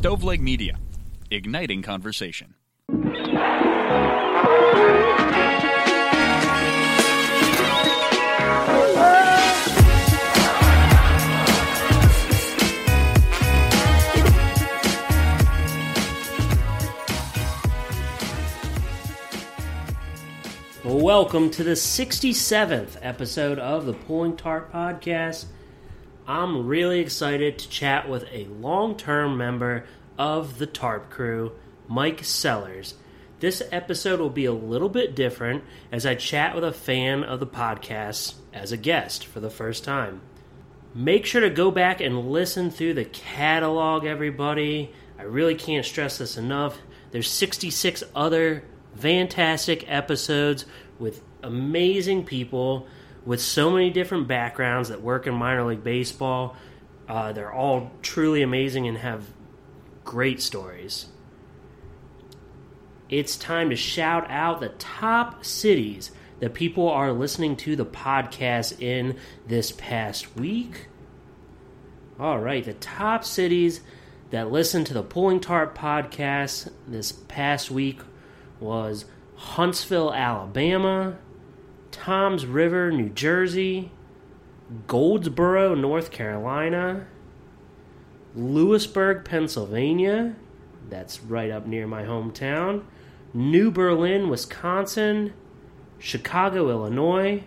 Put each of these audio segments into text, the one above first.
Stoveleg Media, igniting conversation. Welcome to the 67th episode of the Pulling Tarp Podcast. I'm really excited to chat with a long term member of the Tarp crew, Mike Sellers. This episode will be a little bit different as I chat with a fan of the podcast as a guest for the first time. Make sure to go back and listen through the catalog, everybody. I really can't stress this enough. There's 66 other fantastic episodes with amazing people with so many different backgrounds that work in minor league baseball. Uh, they're all truly amazing and have great stories. It's time to shout out the top cities that people are listening to the podcast in this past week. All right, the top cities that listened to the Pulling Tarp podcast this past week was Huntsville, Alabama, Toms River, New Jersey, Goldsboro, North Carolina, Lewisburg, Pennsylvania, that's right up near my hometown, New Berlin, Wisconsin, Chicago, Illinois,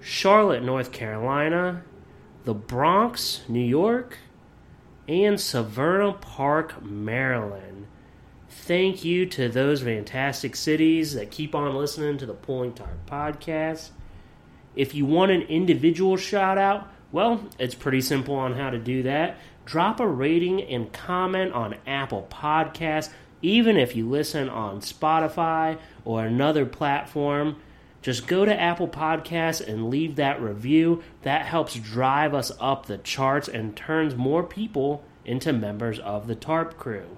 Charlotte, North Carolina, the Bronx, New York, and Severna Park, Maryland. Thank you to those fantastic cities that keep on listening to the Pulling Tarp podcast. If you want an individual shout out, well, it's pretty simple on how to do that. Drop a rating and comment on Apple Podcasts, even if you listen on Spotify or another platform. Just go to Apple Podcasts and leave that review. That helps drive us up the charts and turns more people into members of the TARP crew.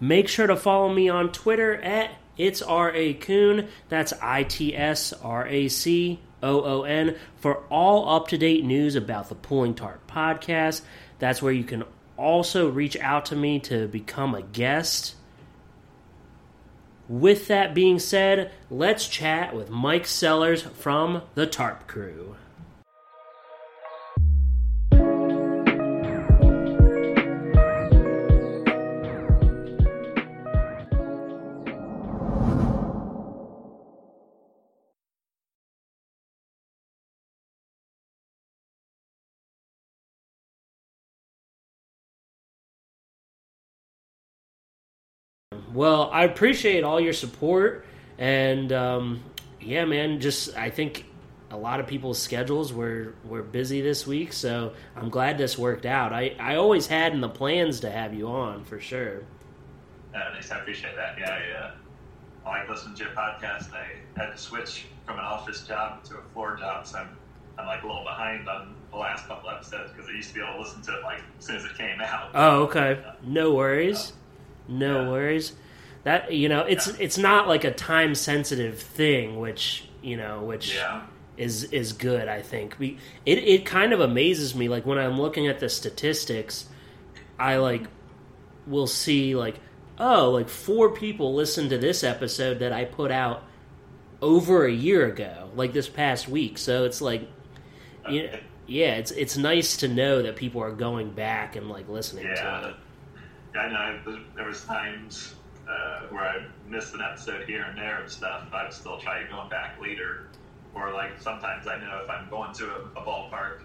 Make sure to follow me on Twitter at it's R A Coon. That's I T S R A C O O N for all up to date news about the Pulling Tarp podcast. That's where you can also reach out to me to become a guest. With that being said, let's chat with Mike Sellers from the Tarp Crew. Well, I appreciate all your support, and um, yeah, man. Just I think a lot of people's schedules were were busy this week, so I'm glad this worked out. I I always had in the plans to have you on for sure. Uh, nice, I appreciate that. Yeah, yeah. uh, I like listening to your podcast. I had to switch from an office job to a floor job, so I'm I'm like a little behind on the last couple episodes because I used to be able to listen to it like as soon as it came out. Oh, okay. No worries. No Yeah. worries. That you know, it's it's not like a time sensitive thing, which you know, which Yeah. is is good. I think we it it kind of amazes me. Like when I'm looking at the statistics, I like will see like oh, like four people listened to this episode that I put out over a year ago, like this past week. So it's like, you know, yeah, it's it's nice to know that people are going back and like listening to it. Yeah, I know. There was times uh, where I missed an episode here and there and stuff. But I'd still try going back later. Or like sometimes I know if I'm going to a, a ballpark,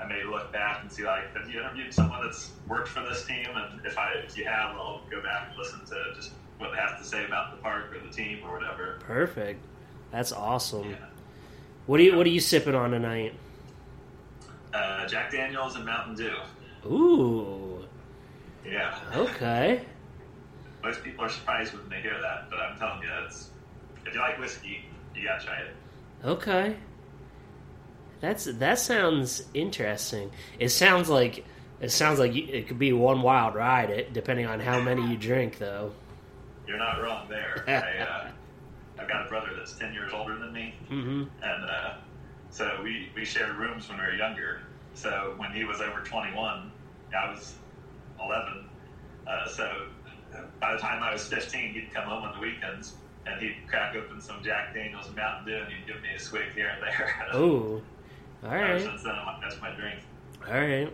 I may look back and see like, have you interviewed someone that's worked for this team? And if I if you have, I'll go back and listen to just what they have to say about the park or the team or whatever. Perfect. That's awesome. Yeah. What are you What are you sipping on tonight? Uh, Jack Daniels and Mountain Dew. Ooh. Yeah. Okay. Most people are surprised when they hear that, but I'm telling you, it's if you like whiskey, you gotta try it. Okay. That's that sounds interesting. It sounds like it sounds like it could be one wild ride. It depending on how many you drink, though. You're not wrong there. I, uh, I've got a brother that's ten years older than me, hmm and uh, so we we shared rooms when we were younger. So when he was over 21, I was 11. Uh, so by the time I was 15, he'd come home on the weekends and he'd crack open some Jack Daniels Mountain Dew and he'd give me a swig here and there. Oh, all Ever right, since then, I'm like, that's my drink. all right.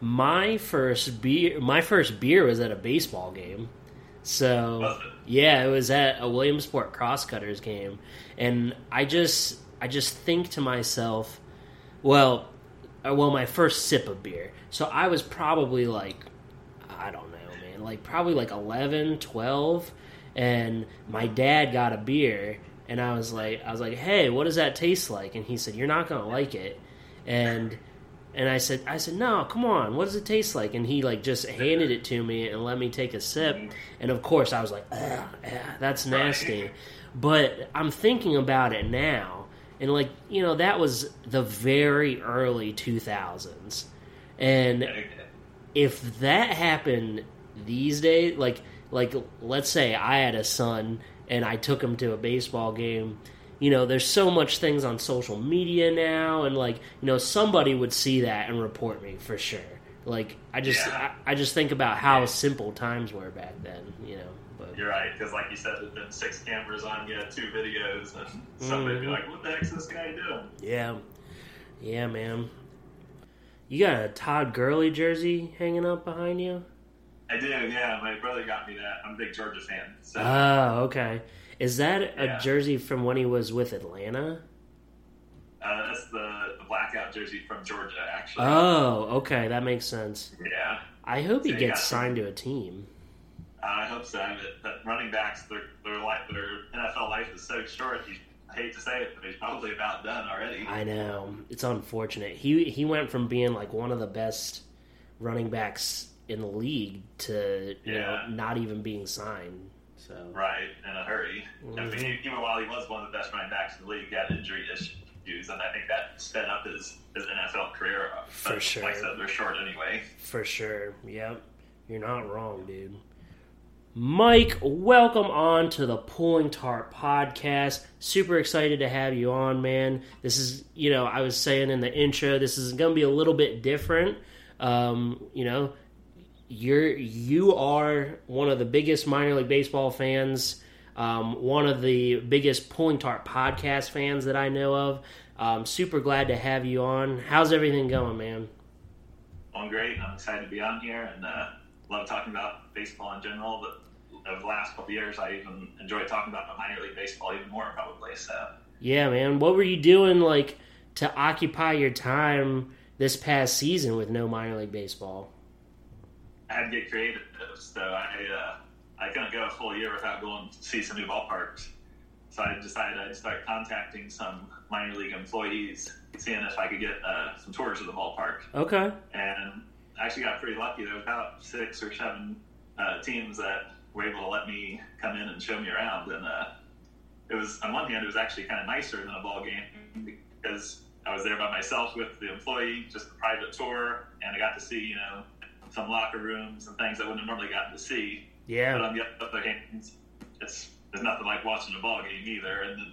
My first beer, my first beer was at a baseball game. So it? yeah, it was at a Williamsport Crosscutters game, and I just I just think to myself, well, uh, well, my first sip of beer. So I was probably like, I don't know, like probably like 11, 12, and my dad got a beer, and I was like, I was like, hey, what does that taste like? And he said, you're not gonna like it, and. And I said, I said, no, come on, what does it taste like? And he like just handed it to me and let me take a sip. And of course, I was like, "Ugh, ugh, that's nasty. But I'm thinking about it now, and like you know, that was the very early 2000s, and if that happened these days, like like let's say I had a son and I took him to a baseball game, you know, there's so much things on social media now, and like you know, somebody would see that and report me for sure. Like I just Yeah. I, I just think about how Yeah. simple times were back then, you know. But You're right, because like you said, there's been six cameras on you, two videos, and somebody'd be Mhm. like, what the heck's this guy doing? yeah, yeah, man. You got a Todd Gurley jersey hanging up behind you? I do, yeah. My brother got me that. I'm a big Georgia fan. So Oh, okay. Is that a Yeah. jersey from when he was with Atlanta? uh, that's the, the blackout jersey from Georgia, actually. Oh, okay, that makes sense. yeah. I hope he So you gets signed to a team. I hope so. But, but running backs, their their life, their NFL life is so short. You, I hate to say it, but he's probably about done already. I know it's unfortunate. He he went from being like one of the best running backs in the league to you Yeah. know not even being signed. So Right, in a hurry. I Mhm. mean, even while he was one of the best running backs in the league, he had injury issues, and I think that sped up his, his NFL career. For But sure. Like I said, they're short anyway. for sure, yep, you're not wrong, dude. Mike, welcome on to the Pulling Tarp podcast. Super excited to have you on, man. This is, you know, I was saying in the intro, this is going to be a little bit different. Um, you know, you're you are one of the biggest minor league baseball fans, um, one of the biggest Pulling Tarp podcast fans that I know of. Um, super glad to have you on. How's everything going, man? Going great. I'm excited to be on here and uh, love talking about baseball in general. But over the last couple of years, I even enjoy talking about my minor league baseball even more, probably. So Yeah, man. What were you doing like to occupy your time this past season with no minor league baseball? I had to get creative. So I uh, I couldn't go a full year without going to see some new ballparks. So I decided I'd start contacting some minor league employees, seeing if I could get uh, some tours of the ballpark. Okay. And I actually got pretty lucky. There was about six or seven uh, teams that were able to let me come in and show me around. And uh, it was, on one hand, it was actually kind of nicer than a ball game because I was there by myself with the employee, just a private tour, and I got to see, you know, some locker rooms and things I wouldn't have normally gotten to see. Yeah. But on the other hand, it's there's nothing like watching a ball game either. And the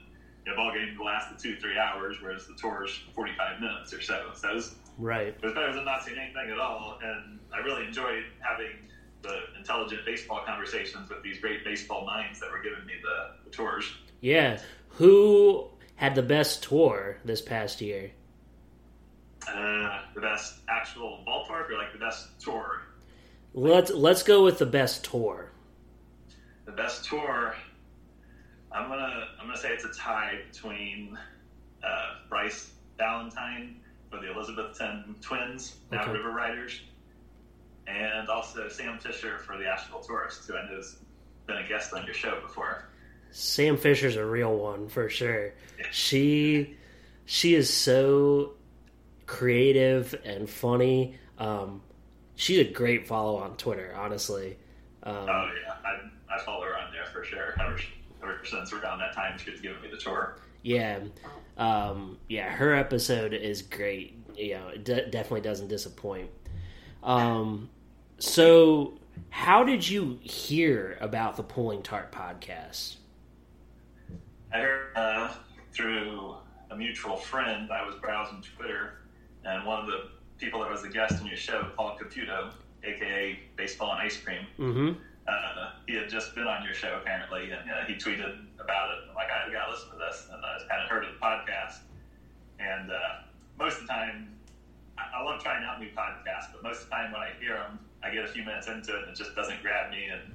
you know, ball game lasted two, three hours, whereas the tour's 45 minutes or so. So it was, Right. it was better than not seeing anything at all. And I really enjoyed having the intelligent baseball conversations with these great baseball minds that were giving me the, the tours. Yeah. Who had the best tour this past year? Uh, the best actual ballpark or like the best tour? Let's let's go with the best tour. The best tour. I'm gonna I'm gonna say it's a tie between uh, Bryce Valentine for the Elizabethton Twins, now Okay. River Riders, and also Sam Fisher for the Asheville Tourists, who I know has been a guest on your show before. Sam Fisher's a real one for sure. She she is so creative and funny. Um, she's a great follow on Twitter, honestly. Um, Oh yeah, I, I follow her on there for sure. Ever, ever since around that time, she was giving me the tour. Yeah, um, yeah, her episode is great. You know, it de- definitely doesn't disappoint. Um, so, how did you hear about the Pulling Tarp podcast? I heard uh, through a mutual friend. I was browsing Twitter, and one of the people that was a guest on your show, Paul Caputo, aka Baseball and Ice Cream. Mm-hmm. Uh, he had just been on your show apparently, and uh, he tweeted about it. I'm like, I got to listen to this, and I kind of heard of the podcast. And uh, most of the time, I, I love trying out new podcasts, but most of the time when I hear them, I get a few minutes into it and it just doesn't grab me, and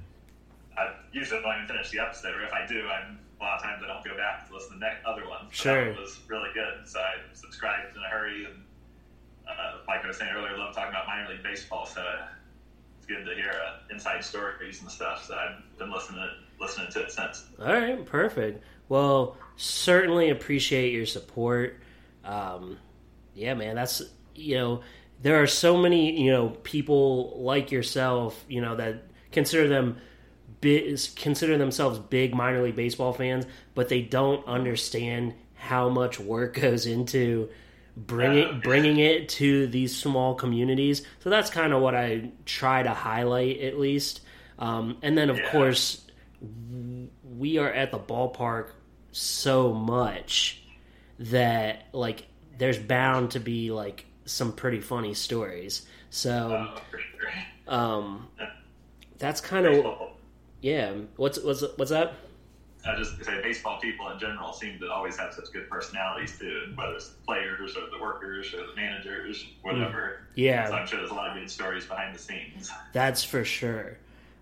I usually don't even finish the episode. Or if I do, I'm a lot of times I don't go back to listen to the other ones. But Sure. that one was really good, so I subscribed in a hurry. And uh, like I was saying earlier, I love talking about minor league baseball, so it's good to hear uh, inside stories and stuff. So I've been listening to, listening to it since. All right, perfect. Well, certainly appreciate your support. Um, yeah, man, that's you know there are so many you know people like yourself you know that consider them consider themselves big minor league baseball fans, but they don't understand how much work goes into bringing bringing it to these small communities. So that's kind of what I try to highlight at least. Um, and then of Yeah. course w- we are at the ballpark so much that like there's bound to be like some pretty funny stories. So Oh, um, that's kind of yeah. What's what's what's that? I just say baseball people in general seem to always have such good personalities too, whether it's the players or the workers or the managers, whatever. Yeah. So I'm sure there's a lot of good stories behind the scenes. That's for sure.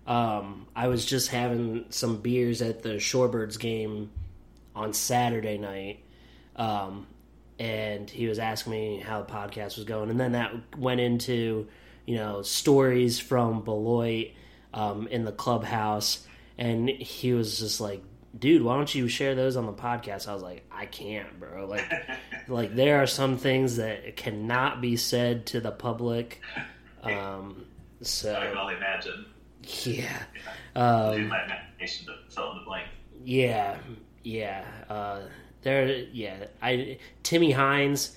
Um, I was just having some beers at the Shorebirds game on Saturday night, um, and he was asking me how the podcast was going, and then that went into you know stories from Beloit um, in the clubhouse, and he was just like, "Dude, why don't you share those on the podcast?" I was like, "I can't, bro. Like, like there are some things that cannot be said to the public." Um, so I can only imagine. yeah. Use Um, my imagination to fill in the blank. yeah. Yeah. Uh, there. Yeah. I Timmy Hines.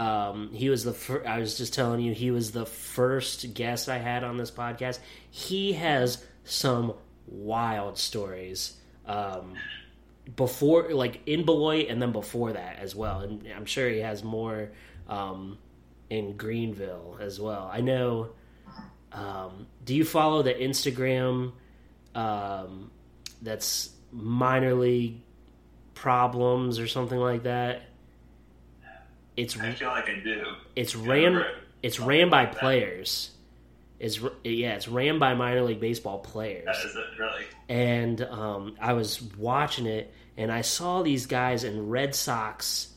Um, he was the. Fir- I was just telling you, he was the first guest I had on this podcast. He has some wild stories. Um, before, like in Beloit, and then before that as well, and I'm sure he has more um, in Greenville as well. I know. Um, do you follow the Instagram um, that's minor league problems or something like that? It's I feel like I do. it's ran it's ran by players. It's r- yeah, it's ran by minor league baseball players That is it, really. and um, I was watching it, and I saw these guys in Red Sox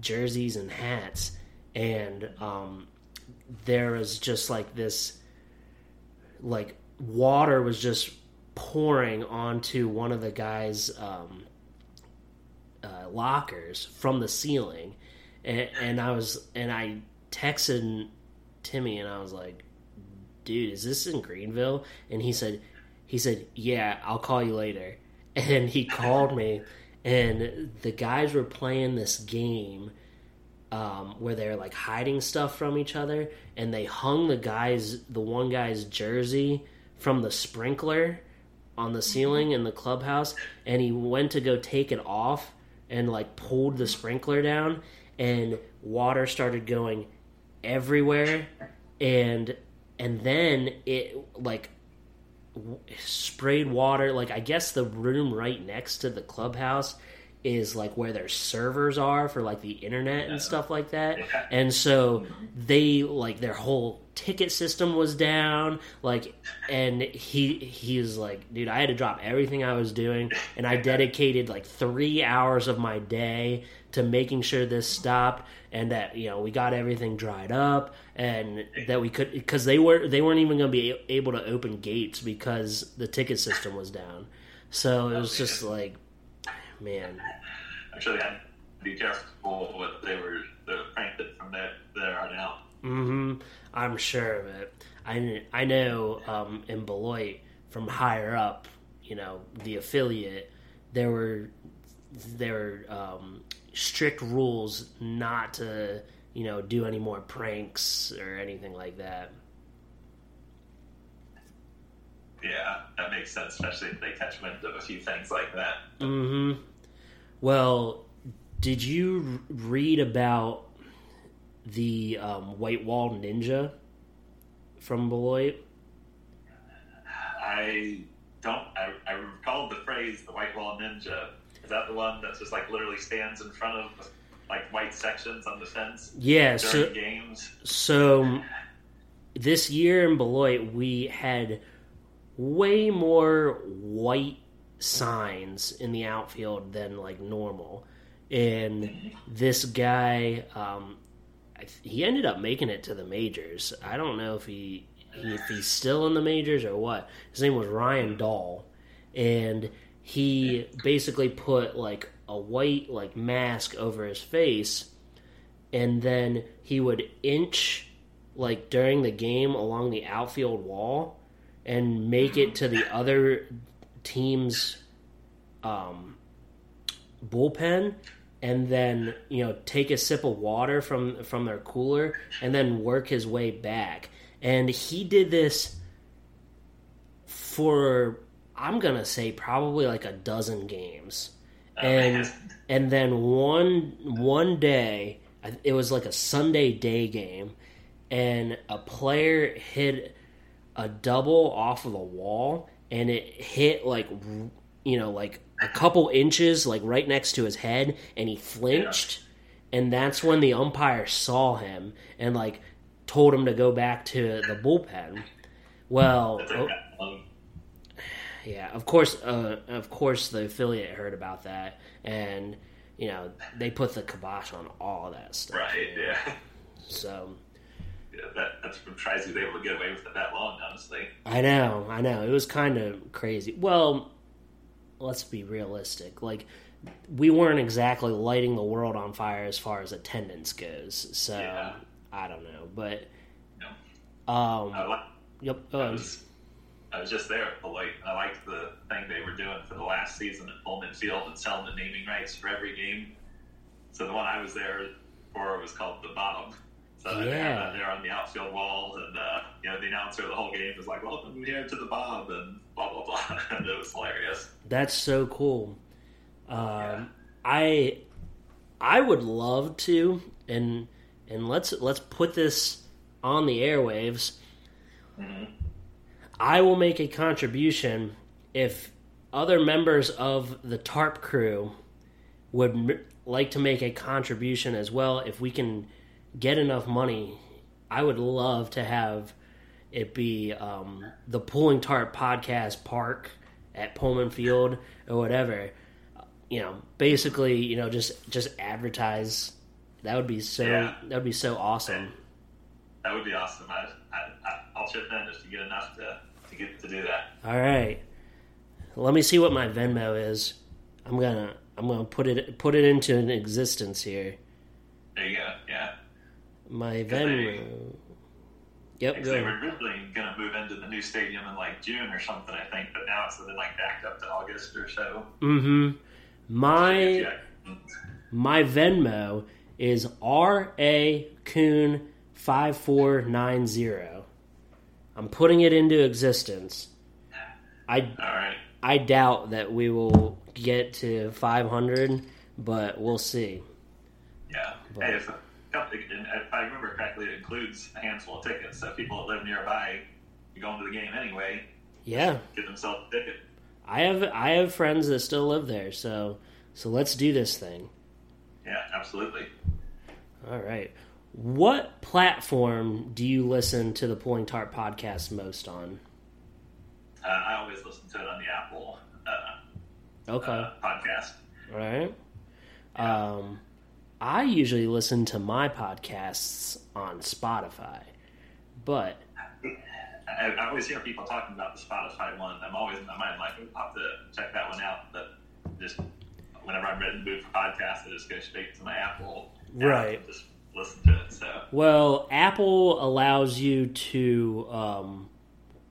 jerseys and hats, and um, there was just like this, like water was just pouring onto one of the guys' um, uh, lockers from the ceiling, and, and I was and I texted Timmy, and I was like, dude, is this in Greenville? And he said, he said, yeah, I'll call you later. And he called me, and the guys were playing this game um, where they're like hiding stuff from each other, and they hung the guy's, the one guy's jersey from the sprinkler on the ceiling in the clubhouse, and he went to go take it off and like pulled the sprinkler down, and water started going everywhere, and and then it like w- sprayed water. Like i guess the room right next to the clubhouse is like where their servers are for like the internet and stuff like that. And so they like their whole ticket system was down. Like and he he's like dude i had to drop everything i was doing. And i dedicated like three hours of my day to making sure this stopped and that you know we got everything dried up and that we could because they were they weren't even going to be able to open gates because the ticket system was down so it was just like man Actually, they had to be careful what they were were pranked it from there there on out. hmm I'm sure of it. I, I know um, in Beloit from higher up, you know, the affiliate, there were there were um, strict rules not to you know do any more pranks or anything like that. Yeah, that makes sense, especially if they catch wind of a few things like that. hmm Well, did you read about the um, White Wall Ninja from Beloit? I don't. I, I recall the phrase "the white wall ninja." Is that the one that just like literally stands in front of like white sections on the fence Yeah, during so games? so um, this year in Beloit we had way more white signs in the outfield than like normal. And mm-hmm. this guy um he ended up making it to the majors. I don't know if he if he's still in the majors or what. His name was Ryan mm-hmm. Dull, and he basically put like a white like mask over his face, and then he would inch like during the game along the outfield wall and make it to the other team's um, bullpen and then you know take a sip of water from from their cooler and then work his way back. And he did this for i'm gonna say probably like a dozen games. Oh, and man. and then one one day it was like a sunday day game and a player hit a double off of the wall and it hit like you know like a couple inches like right next to his head and he flinched. And that's when the umpire saw him and like told him to go back to the bullpen. Well That's like oh, that one. Yeah, of course. Uh, of course, the affiliate heard about that, and you know they put the kibosh on all that stuff. Right. Yeah. So yeah that, that's what tries to be able to get away with it that long. Honestly. I know, I know, it was kind of crazy. Well, let's be realistic. Like we weren't exactly lighting the world on fire as far as attendance goes. So Yeah. I don't know, but No. um, like, yep. Um. I was just there at Beloit, and I liked the thing they were doing for the last season at Pohlman Field and selling the naming rights for every game. So the one I was there for was called the Bob. So they had that there on the outfield wall, and uh, you know the announcer the whole game was like, "Welcome here to the Bob," and blah blah blah, and it was hilarious. That's so cool. Um, I I would love to, and and let's let's put this on the airwaves. Mhm. I will make a contribution if other members of the TARP crew would m- like to make a contribution as well. If we can get enough money, I would love to have it be um, the Pulling Tarp Podcast Park at Pohlman Field or whatever. You know, basically, you know, just just advertise. That would be so. Yeah. That would be so awesome. That would be awesome. I, I, I'll chip in just to get enough to get to do that. All right. Let me see what my Venmo is. I'm gonna I'm gonna put it put it into an existence here. There you go. Yeah. My Venmo. Yep. Because they were originally going to move into the new stadium in like June or something, I think, but now it's been like backed up to August or so. Mm-hmm. My Yeah. my Venmo is R A Coon five four nine zero. I'm putting it into existence. I right. I doubt that we will get to 500, but we'll see. Yeah. But- Hey, if I remember correctly, it includes a handful of tickets. So people that live nearby, you go into the game anyway, Yeah, get themselves a ticket. I have I have friends that still live there, so so let's do this thing. Yeah, absolutely. All right. What platform do you listen to the Pulling Tarp podcast most on? Uh, I always listen to it on the Apple uh, Okay. uh, podcast. All right. Um, I usually listen to my podcasts on Spotify, but I, I always hear people talking about the Spotify one. I'm always in my mind like, I'll have to check that one out. But just whenever I'm ready to move for podcast, I just go straight to my Apple. Right. Just listen to it. So Well, Apple allows you to um,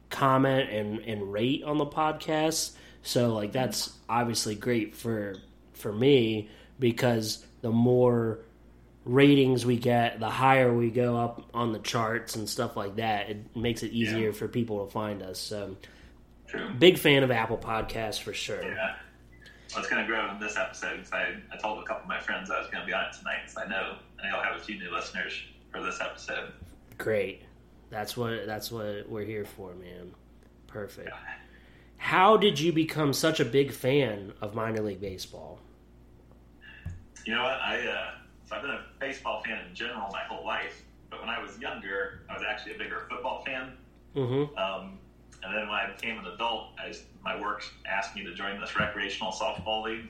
comment and, and rate on the podcast, so like that's obviously great for for me because the more ratings we get, the higher we go up on the charts and stuff like that. It makes it easier Yeah. for people to find us. So, true. big fan of Apple Podcasts for sure. Yeah. Well, it's going to grow in this episode because I, I told a couple of my friends I was going to be on it tonight. So I know I know I'll have a few new listeners for this episode. Great, That's what that's what we're here for, man. Perfect. How did you become such a big fan of minor league baseball? You know what? I uh, so I've been a baseball fan in general my whole life, but when I was younger, I was actually a bigger football fan. Mm-hmm. Um, and then when I became an adult, I, my work asked me to join this recreational softball league.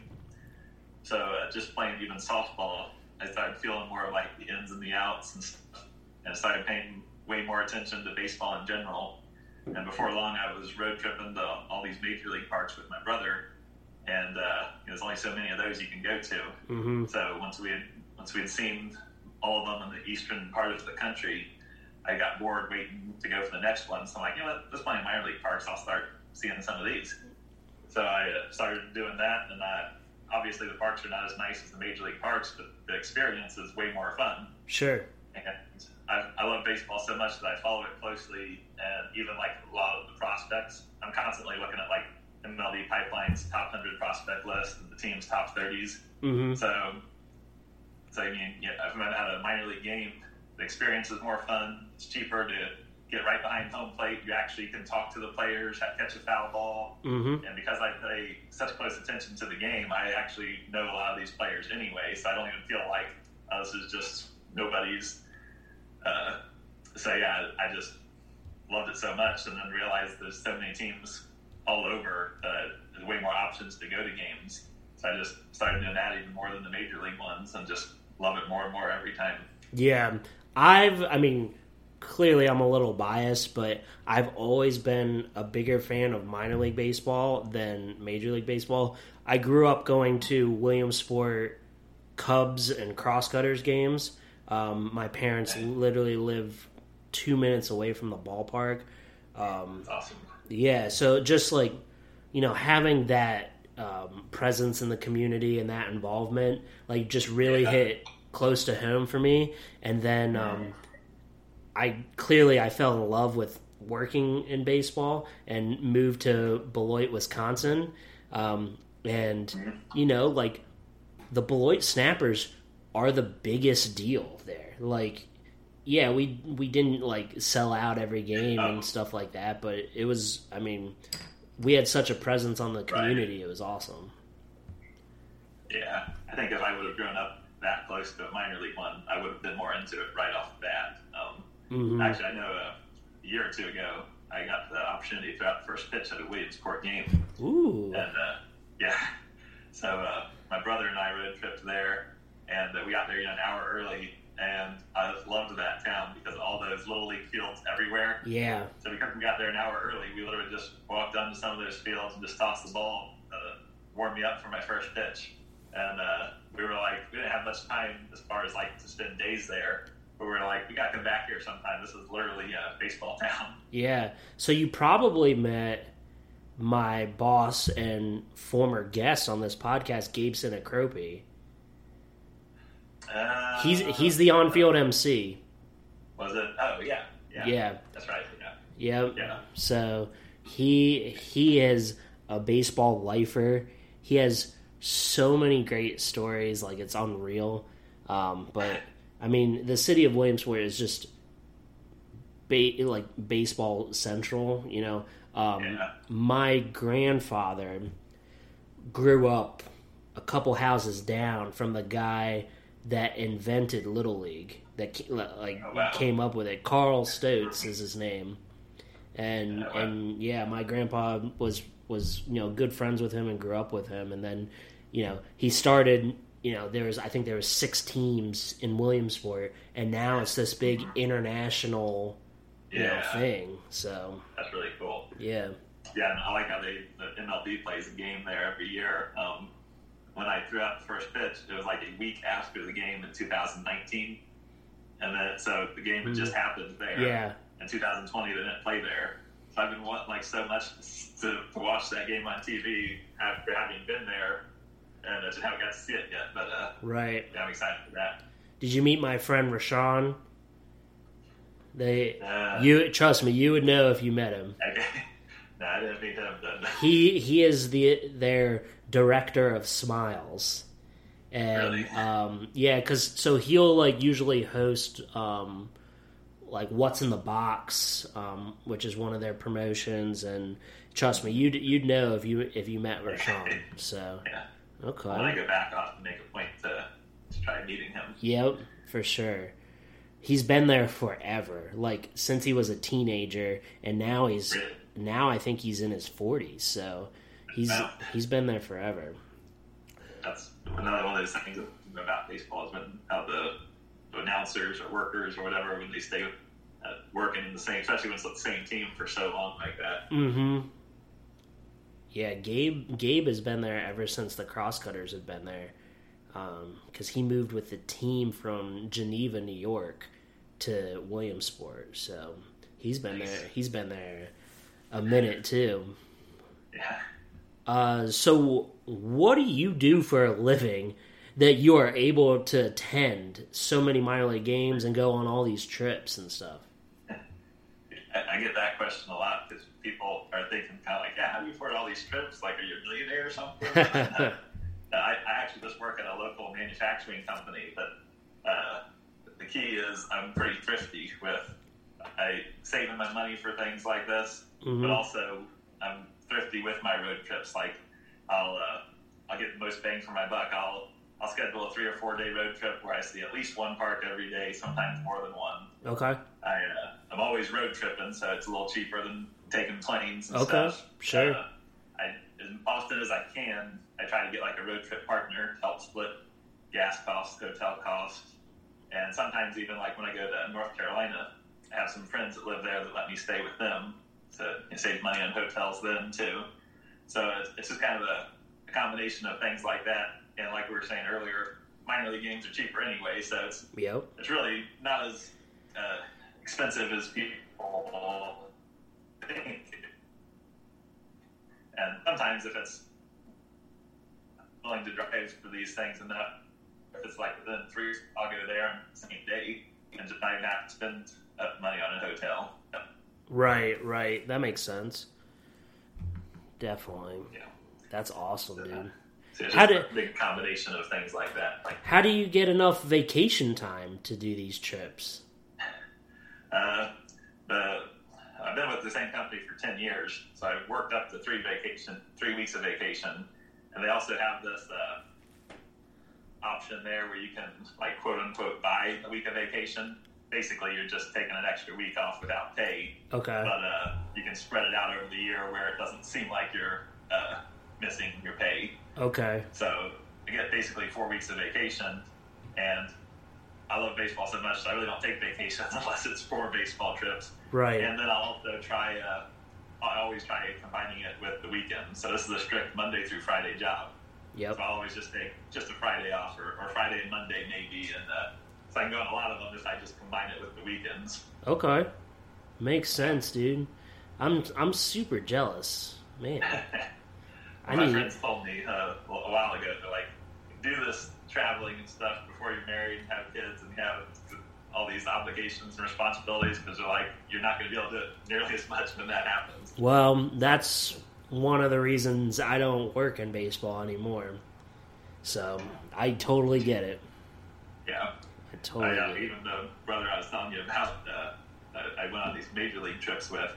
So uh, just playing even softball, I started feeling more like the ins and the outs and stuff, and started paying way more attention to baseball in general. And before long, I was road tripping to all these major league parks with my brother, and uh, there's only so many of those you can go to. Mm-hmm. So once we had once we had seen all of them in the eastern part of the country, I got bored waiting to go for the next one. So I'm like, you know what, let's play in minor league parks. I'll start seeing some of these. So I uh, started doing that, and uh, obviously the parks are not as nice as the major league parks, but the experience is way more fun. Sure. And I, I love baseball so much that I follow it closely, and even like a lot of the prospects, I'm constantly looking at like MLB Pipeline's top 100 prospect list and the team's top 30s. Mm-hmm. So, so I mean, yeah, if I'm at a minor league game, the experience is more fun. It's cheaper to get right behind home plate. You actually can talk to the players, catch a foul ball, Mm-hmm. and because I pay such close attention to the game, I actually know a lot of these players anyway. So I don't even feel like oh, this is just nobody's. Uh, so yeah, I just loved it so much, and then realized there's so many teams all over. Uh, there's way more options to go to games. So I just started doing that even more than the major league ones, and just love it more and more every time. Yeah, I've. I mean, clearly I'm a little biased, but I've always been a bigger fan of minor league baseball than major league baseball. I grew up going to Williamsport Cubs and Crosscutters games. Um, my parents literally live two minutes away from the ballpark. Um, awesome. yeah, so just like you know, having that um, presence in the community and that involvement, like just really Yeah. hit close to home for me. And then um, I clearly I fell in love with working in baseball and moved to Beloit, Wisconsin. Um, and you know, like the Beloit Snappers are the biggest deal there. Like, yeah, we we didn't like sell out every game and stuff like that, but it was. I mean, we had such a presence on the community. It was awesome. Yeah, I think if I would have grown up that close to a minor league one, I would have been more into it right off the bat. Um, Mhm. Actually, I know a year or two ago, I got the opportunity to throw out the first pitch at a Williamsport game, Ooh, and uh, yeah, so uh, my brother and I road tripped there, and uh, we got there you know, an hour early, and I loved that town because all those little league fields everywhere. yeah, So because we got there an hour early, we literally just walked onto some of those fields and just tossed the ball, uh, warm me up for my first pitch. And uh, we were like, we didn't have much time as far as like to spend days there. But we were like, we got to come back here sometime. This is literally a baseball town. yeah. So you probably met my boss and former guest on this podcast, Gabe Sinicropi. Uh, He's he's the on-field MC. Was it? Oh yeah, yeah. Yeah, That's right. Yeah. Yep. Yeah. So he he is a baseball lifer. He has so many great stories, like it's unreal. Um, but I mean, the city of Williamsport is just ba- like baseball central. You know, um, Yeah. my grandfather grew up a couple houses down from the guy that invented Little League. That like Oh, wow. came up with it. Carl Stotz is his name, and Oh, wow. and yeah, my grandpa was was you know good friends with him and grew up with him, and then you know he started. You know, there was I think there was six teams in Williamsport, and now it's this big international you know thing. So That's really cool. yeah, Yeah, and I like how they the MLB plays a game there every year. Um, when I threw out the first pitch, it was like a week after the game in 2019, and then so the game had just happened there. Mm-hmm. yeah. In 2020, they didn't play there, so I've been wanting like so much to, to watch that game on TV after having been there, and I just haven't got to see it yet. But uh, Right. yeah, I'm excited for that. Did you meet my friend Rashawn? They, Uh, you trust me, you would know if you met him. Okay. no, I didn't meet him then. He he is the their director of smiles, and Really? um, yeah, because so he'll like usually host um, like what's in the box, um, which is one of their promotions, and trust me, you'd you'd know if you if you met Rashawn. So Yeah. Okay, When I go back, I'll have to make a point to, to try meeting him. Yep, for sure. He's been there forever, like since he was a teenager, and now he's Really? now I think he's in his forties. So he's Wow. he's been there forever. That's another one of those things about baseball is when how the, the announcers or workers or whatever when they stay uh, working in the same, especially when it's the same team for so long like that. Mm-hmm. Yeah, Gabe Gabe has been there ever since the Crosscutters have been there, because he moved with the team from Geneva, New York, to Williamsport. So he's been Nice. there. He's been there a minute too. Yeah. Uh, so, what do you do for a living that you are able to attend so many minor league games and go on all these trips and stuff? I, I get that question a lot because people are thinking kind of like, yeah, how do you afford all these trips? Like, are you a millionaire or something? Uh, I, I actually just work at a local manufacturing company, but uh, the key is I'm pretty thrifty with I saving my money for things like this, Mhm. but also I'm thrifty with my road trips. Like, I'll uh, I'll get the most bang for my buck. I'll I'll schedule a three or four day road trip where I see at least one park every day, sometimes more than one. Okay, I uh, I'm always road tripping, so it's a little cheaper than taking planes and Okay, stuff. sure. Uh, I as often as I can, I try to get like a road trip partner to help split gas costs, hotel costs, and sometimes even like when I go to North Carolina, I have some friends that live there that let me stay with them to save money on hotels then too. So it's, it's just kind of a, a combination of things like that, and like we were saying earlier, minor league games are cheaper anyway, so it's yep, it's really not as uh, expensive as people think. And sometimes, if it's willing to drive for these things, and that if it's like within three, I'll go there on the same day and just not to spend money on a hotel. Yeah. right, right. That makes sense. Definitely, Yeah. that's awesome, dude. So How just do- a big combination of things like that. Like How do you get enough vacation time to do these trips? Uh, the, I've been with the same company for 10 years, so I've worked up to three vacation, three weeks of vacation. And they also have this uh, option there where you can, like, quote unquote, buy a week of vacation. Basically, you're just taking an extra week off without pay, Okay, but uh, you can spread it out over the year where it doesn't seem like you're uh, missing your pay. okay, So I get basically four weeks of vacation, and I love baseball so much, so I really don't take vacations unless it's for baseball trips. right, And then I'll also try. Uh, I always try combining it with the weekend. So this is a strict Monday through Friday job. yep, So I'll always just take just a Friday off, or, or Friday and Monday maybe, and uh, so I can go on a lot of them if I just combine it with the weekends. okay. Makes sense, dude. I'm I'm super jealous, man. I My need friends told me uh, a a while ago, they're like, do this traveling and stuff before you're married and have kids and have all these obligations and responsibilities because they're like, you're not going to be able to do it nearly as much when that happens. Well, that's one of the reasons I don't work in baseball anymore. So I totally get it. Yeah. I totally I, uh, get it. even the brother I was telling you about, uh, I I went on these major league trips with.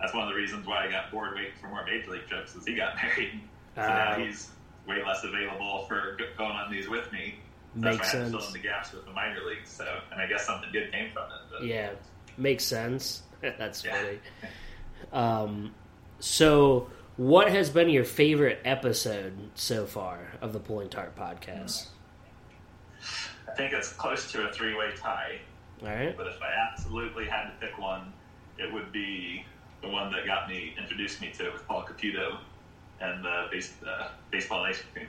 That's one of the reasons why I got bored waiting for more major league trips, is he got married. So now Ah. he's way less available for going on these with me. Makes that's why I had to sense. in the gaps with the minor leagues. So, and I guess something good came from it. But Yeah, makes sense. That's funny. Um, so, what has been your favorite episode so far of the Pulling Tarp podcast? I think it's close to a three-way tie. All right. But if I absolutely had to pick one, it would be the one that got me introduced me to it with Paul Caputo and the base, uh, baseball ice cream.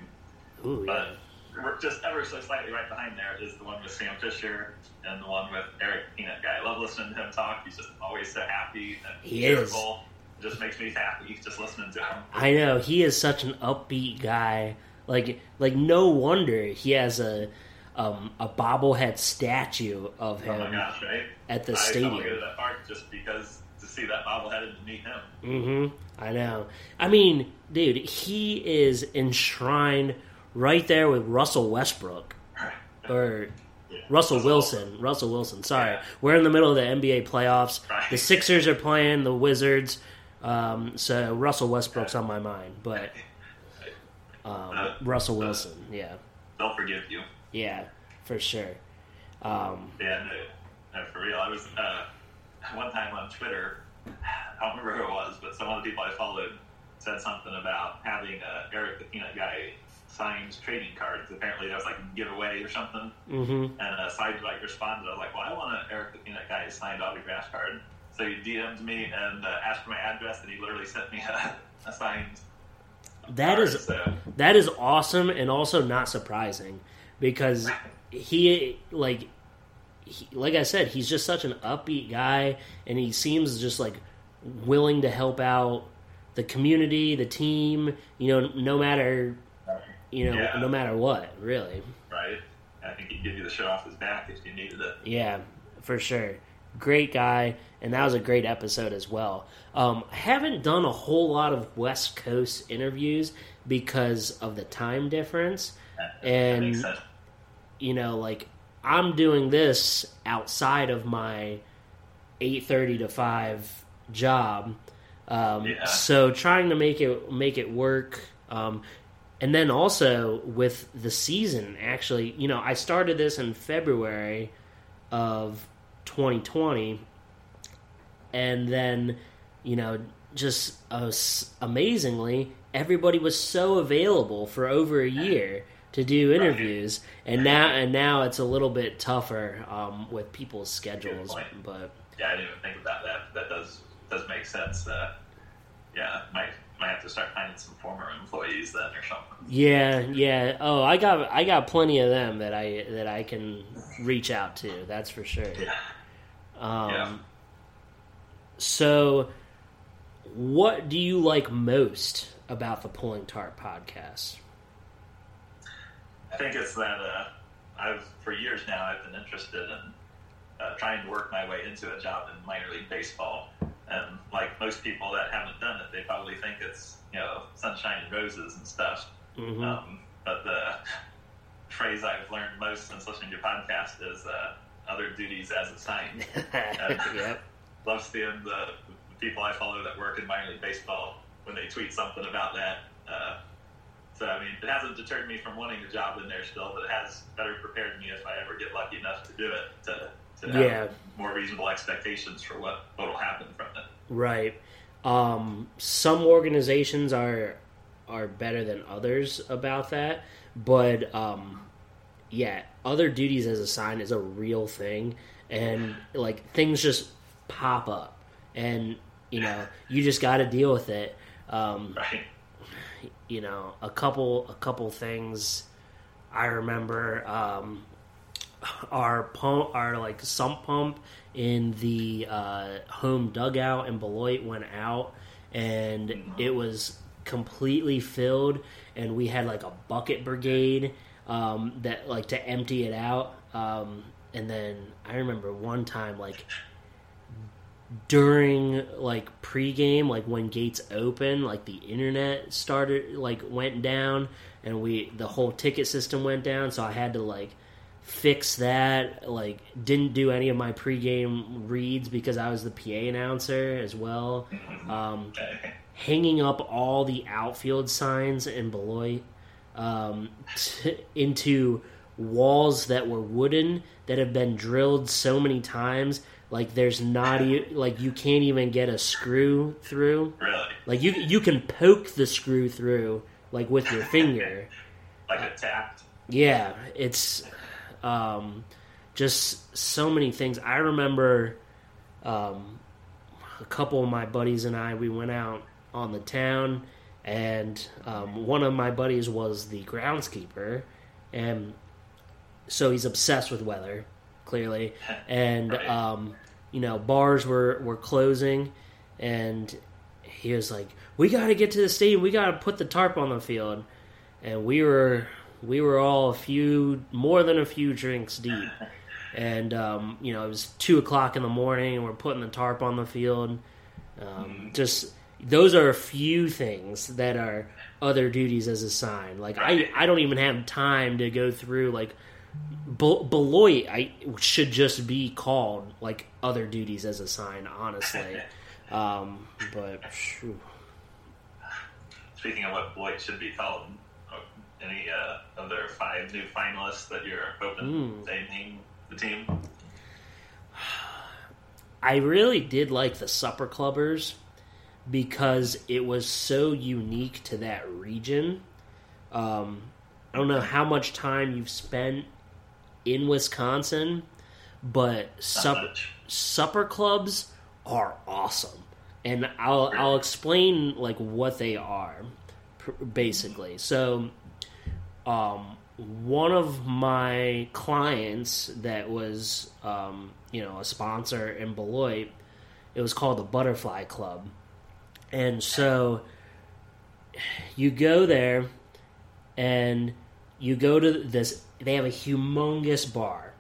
Ooh. But we're just ever so slightly right behind there is the one with Sam Fisher and the one with Eric Peanut Guy. I love listening to him talk. He's just always so happy and He is. cheerful. It just makes me happy just listening to him. I know he is such an upbeat guy. Like, like no wonder he has a um, a bobblehead statue of Oh him my gosh, right? at the I stadium. go to that park just because to see that bobblehead and to meet him. Mm-hmm. I know. I mean, dude, he is enshrined right there with Russell Westbrook. Or Russell Wilson. Russell Wilson. Sorry, Yeah. we're in the middle of the NBA playoffs. Right. The Sixers are playing the Wizards, um, so Russell Westbrook's on my mind. But um, Russell Wilson, yeah, They'll forgive you. yeah, for sure. Um, Yeah, no, no, for real. I was uh, one time on Twitter. I don't remember who it was, but some of the people I followed said something about having uh, Eric the Peanut Guy signed trading cards. Apparently, that was like a giveaway or something. mhm. And uh, Side like responded. I was like, "Well, I want an Eric the Peanut Guy signed autograph card." So he DM'd me and uh, asked for my address, and he literally sent me a, a signed. That card. is so, that is awesome and also not surprising because he like he, like I said he's just such an upbeat guy and he seems just like willing to help out the community the team you know no matter you know Yeah. no matter what really right. I think he'd give you the shirt off his back if you needed it. yeah for sure great guy and that was a great episode as well um, I haven't done a whole lot of west coast interviews because of the time difference That, that And- sense. you know like i'm doing this outside of my 8.30 to 5 job um, Yeah. so trying to make it make it work um, and then also with the season actually you know i started this in february of 2020 and then you know just uh, amazingly everybody was so available for over a year to do interviews and now and now it's a little bit tougher um, with people's schedules but Yeah, I didn't even think about that. That does does make sense. that yeah, might might have to start finding some former employees then or something. yeah yeah oh i got i got plenty of them that i that i can reach out to that's for sure Yeah. Um, Yeah. So, what do you like most about the Pulling Tarp podcast? I think it's that uh, I've for years now I've been interested in uh, trying to work my way into a job in minor league baseball, and like most people that haven't done it, they probably think it's you know sunshine and roses and stuff. Mhm. Um, but the phrase I've learned most since listening to your podcast is uh, "other duties as assigned." yep. love seeing the, the people I follow that work in minor league baseball when they tweet something about that. Uh, so I mean, it hasn't deterred me from wanting a job in there still, but it has better prepared me if I ever get lucky enough to do it to to have Yeah. more reasonable expectations for what what will happen from it. Right. Um, some organizations are are better than others about that, but um, yeah, other duties as assigned is a real thing, and like things just pop up, and you know you just got to deal with it. Um, Right? you know a couple a couple things I remember um, our pump our like sump pump in the uh, home dugout in Beloit went out and it was completely filled and we had like a bucket brigade um, that like to empty it out um, and then I remember one time like during like pregame, like when gates open, like the internet started like went down, and we the whole ticket system went down. So I had to like fix that. Like didn't do any of my pregame reads because I was the PA announcer as well. Um, hanging up all the outfield signs in Beloit um, t- into walls that were wooden that have been drilled so many times like there's not e- like you can't even get a screw through Really? like you you can poke the screw through like with your finger Like a tapped? yeah, it's um, just so many things. I remember um, a couple of my buddies and I, we went out on the town, and um, one of my buddies was the groundskeeper, and so he's obsessed with weather, clearly. And, Right. um, you know, bars were, were closing, and he was like, We got to get to the stadium, we got to put the tarp on the field and we were we were all a few more than a few drinks deep and um, you know it was two o'clock in the morning and we're putting the tarp on the field um, just those are a few things that are other duties as assigned like I, I don't even have time to go through like Be- Beloit I should just be called like other duties as a sign, honestly. um, but. Speaking of what Beloit should be called, any uh, other five new finalists that you're hoping Mm. they name the team? I really did like the Supper Clubbers because it was so unique to that region. Um, I don't know how much time you've spent in Wisconsin, but supper supper clubs are awesome, and I'll I'll explain like what they are, pr- basically. So, um, one of my clients that was um, you know a sponsor in Beloit, it was called the Butterfly Club, and so you go there and you go to this they have a humongous bar.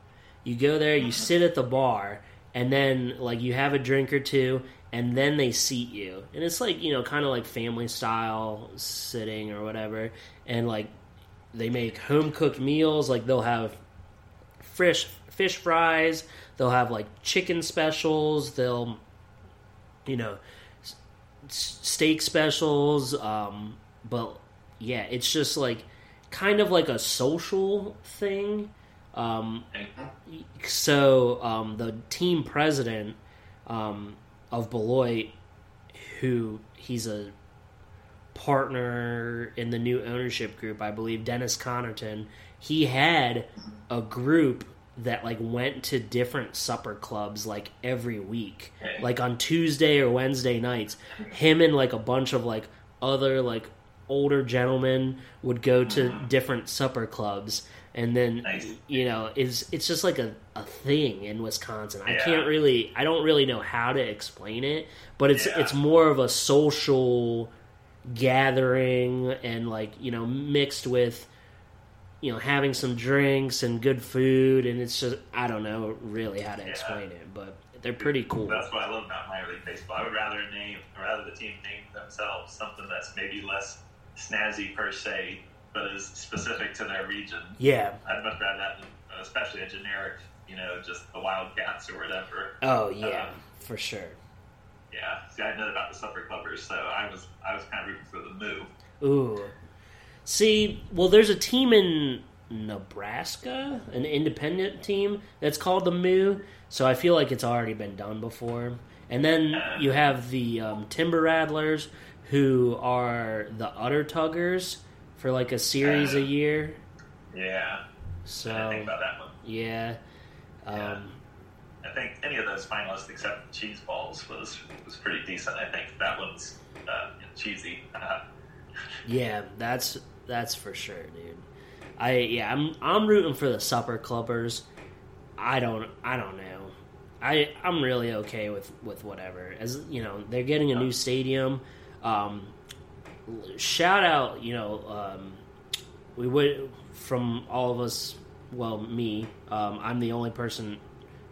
You go there you sit at the bar and then like you have a drink or two and then they seat you. And it's like you know kind of like family style sitting or whatever. And like they make home cooked meals like they'll have fish fish fries they'll have like chicken specials they'll you know s- steak specials um but yeah it's just like kind of like a social thing um so um, the team president um, of Beloit, who he's a partner in the new ownership group, I believe, Dennis Conerton, he had a group that like went to different supper clubs like every week, like on Tuesday or Wednesday nights. Him and like a bunch of like other like older gentlemen would go to different supper clubs and then Nice. you know is it's just like a, a thing in wisconsin i Yeah. can't really i don't really know how to explain it but it's Yeah. it's more of a social gathering and like you know mixed with you know having some drinks and good food and it's just i don't know really how to Yeah. explain it but they're pretty cool That's what I love about minor league baseball. I would rather name, rather the team name themselves something that's maybe less snazzy per se, but is specific to their region. yeah I'd much rather that, especially a generic, you know, just the Wildcats or whatever. oh yeah Um, for sure Yeah, see, I know about the Supper Clubbers, so I was I was kind of rooting for the move. Ooh. See, well, there's a team in Nebraska, an independent team that's called the Moo. So I feel like it's already been done before. And then you have the um, Timber Rattlers, who are the Udder Tuggers for like a series a year. Yeah, So didn't think about that one. yeah, Yeah. um, I think any of those finalists except Cheese Balls was was pretty decent. I think that one's uh, cheesy. Uh, Yeah, that's that's for sure, dude. I yeah, I'm I'm rooting for the supper clubbers. I don't I don't know. I I'm really okay with with whatever. As you know, they're getting a new stadium. Um, shout out, you know, um, we would from all of us. Well, me, um, I'm the only person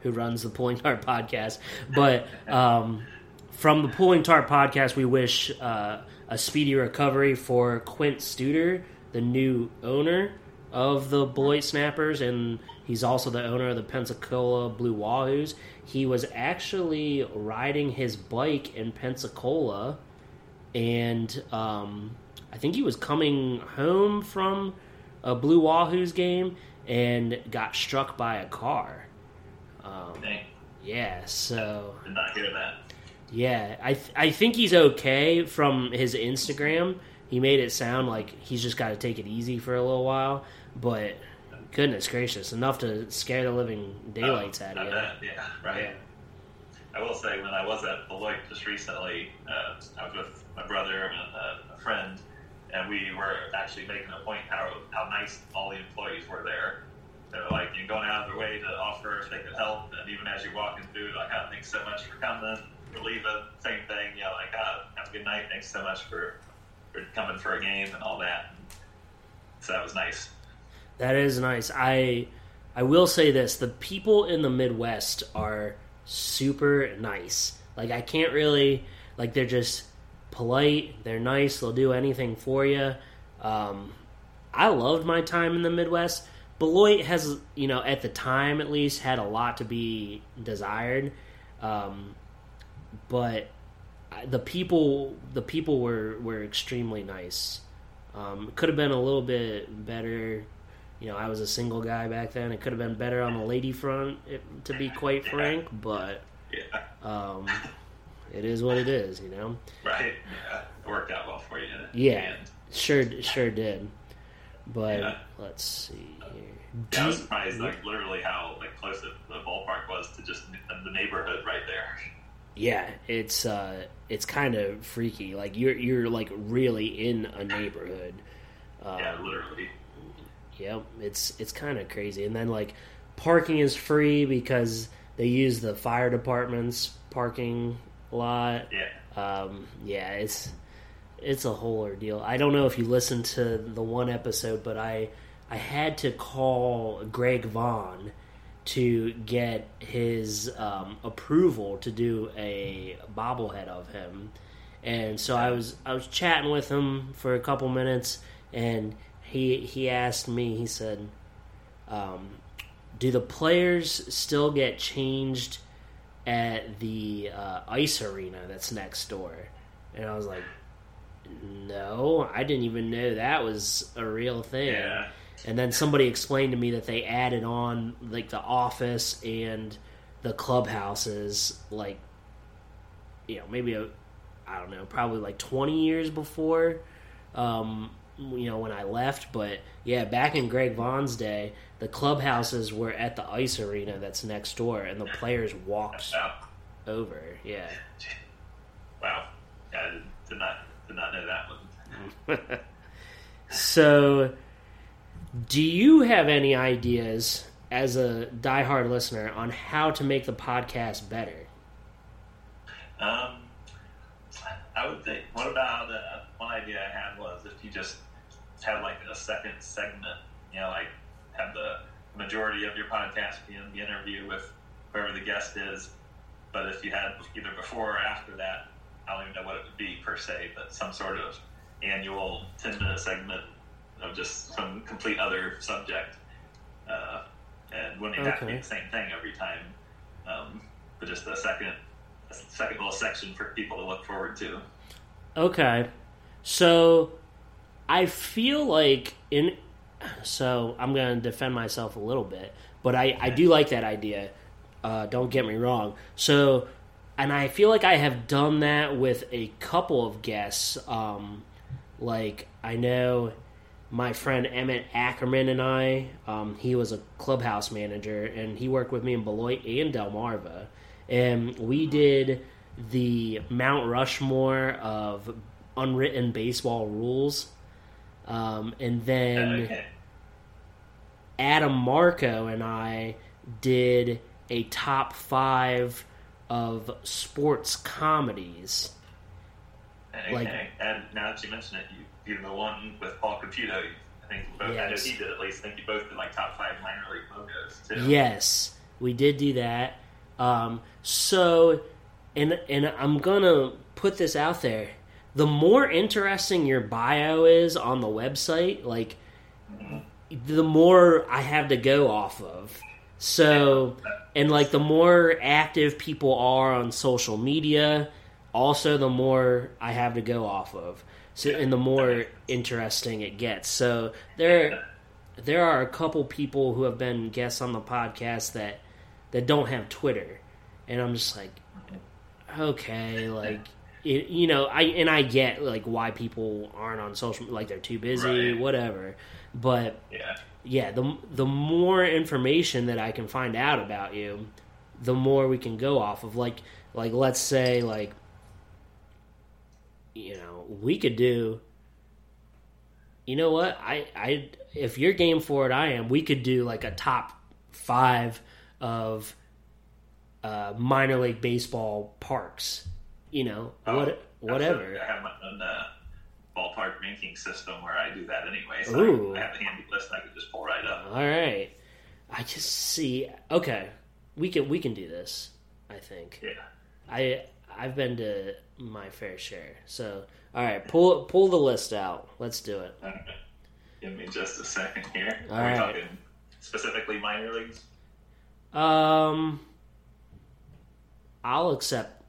who runs the Pulling Tarp podcast, but um, from the Pulling Tarp podcast, we wish uh, a speedy recovery for Quint Studer, the new owner of the Beloit Snappers, and he's also the owner of the Pensacola Blue Wahoos. He was actually riding his bike in Pensacola, and um, I think he was coming home from a Blue Wahoos game and got struck by a car. Um, yeah, so did not hear that. yeah, I th- I think he's okay from his Instagram. He made it sound like he's just got to take it easy for a little while, but goodness gracious, enough to scare the living daylights Oh, out of you. Yeah, right. Yeah. I will say, when I was at Beloit just recently, uh, I was with my brother and a, a friend, and we were actually making a point how how nice all the employees were there. They were like, you're going out of their way to offer if they could help, and even as you're walking through, like, thanks so much for coming, for leaving, same thing, you know, like, oh, have a good night, thanks so much for, for coming for a game and all that. So that was nice. That is nice. I I will say this: the people in the Midwest are super nice. Like I can't really like they're just polite. They're nice. They'll do anything for you. Um, I loved my time in the Midwest Beloit has, you know, at the time at least, had a lot to be desired, um, but the people the people were were extremely nice. Um, could have been a little bit better. You know, I was a single guy back then. It could have been better on the lady front, to be quite frank. But Yeah. um, it is what it is. You know. Right. Yeah. It worked out well for you. Yeah, sure, sure did. But Yeah. let's see here. Yeah, I was surprised, like literally how like close the, the ballpark was to just the neighborhood right there. Yeah, it's uh, it's kind of freaky. Like you're you're like really in a neighborhood. Um, yeah, literally. Yep, it's it's kind of crazy. And then like parking is free because they use the fire department's parking lot. Yeah. Um, yeah, it's it's a whole ordeal. I don't know if you listened to the one episode, but I I had to call Greg Vaughn to get his um, approval to do a bobblehead of him, and so I was I was chatting with him for a couple minutes, and he he asked me. He said, um, "Do the players still get changed at the uh, ice arena that's next door?" And I was like, "No, I didn't even know that was a real thing." Yeah. And then somebody explained to me that they added on like the office and the clubhouses, like you know, maybe a, I don't know, probably like twenty years before, um, you know, when I left. But yeah, back in Greg Vaughn's day, the clubhouses were at the ice arena that's next door, and the players walked Wow. over. Yeah. Wow. Yeah, did not did not know that one. So, do you have any ideas as a diehard listener on how to make the podcast better? Um, I would think. What about uh, one idea I had was if you just had like a second segment, you know, like have the majority of your podcast be the interview with whoever the guest is, but if you had either before or after that, I don't even know what it would be per se, but some sort of annual ten minute segment of just some complete other subject, uh, and wouldn't even have to be the same thing every time, um, but just a second a second little section for people to look forward to. Okay. So I feel like in so I'm going to defend myself a little bit, but I I do like that idea. Uh, don't get me wrong. So and I feel like I have done that with a couple of guests. Um, like I know my friend Emmett Ackerman and I. Um, he was a clubhouse manager, and he worked with me in Beloit and Delmarva, and we did the Mount Rushmore of unwritten baseball rules. Um, and then okay. Adam Marco and I did a top five of sports comedies. Okay. like- and now that you mention it, you, you the one with Paul Caputo. I think both. I know he did at least. I think you both did like top five minor league logos too. Yes, we did do that. Um, so, and and I'm gonna put this out there. The more interesting your bio is on the website, like the more I have to go off of. So, and like the more active people are on social media, also the more I have to go off of. So, and the more interesting it gets. So there, there are a couple people who have been guests on the podcast that that don't have Twitter, and I'm just like, okay, like it, you know, I and I get like why people aren't on social, like they're too busy, Right. whatever. But Yeah. yeah, the the more information that I can find out about you, the more we can go off of. Like like let's say like you know we could do. You know what I I if you're game for it, I am. We could do like a top five of uh, minor league baseball parks. You know Oh, what whatever. I have my own uh, ballpark ranking system where I do that anyway. So Ooh. I have a handy list I could just pull right up. All right. I just see. Okay, we can we can do this. I think. Yeah. I I've been to my fair share. So all right, pull pull the list out. Let's do it. Give me just a second here. All We're right. talking specifically minor leagues? Um, I'll accept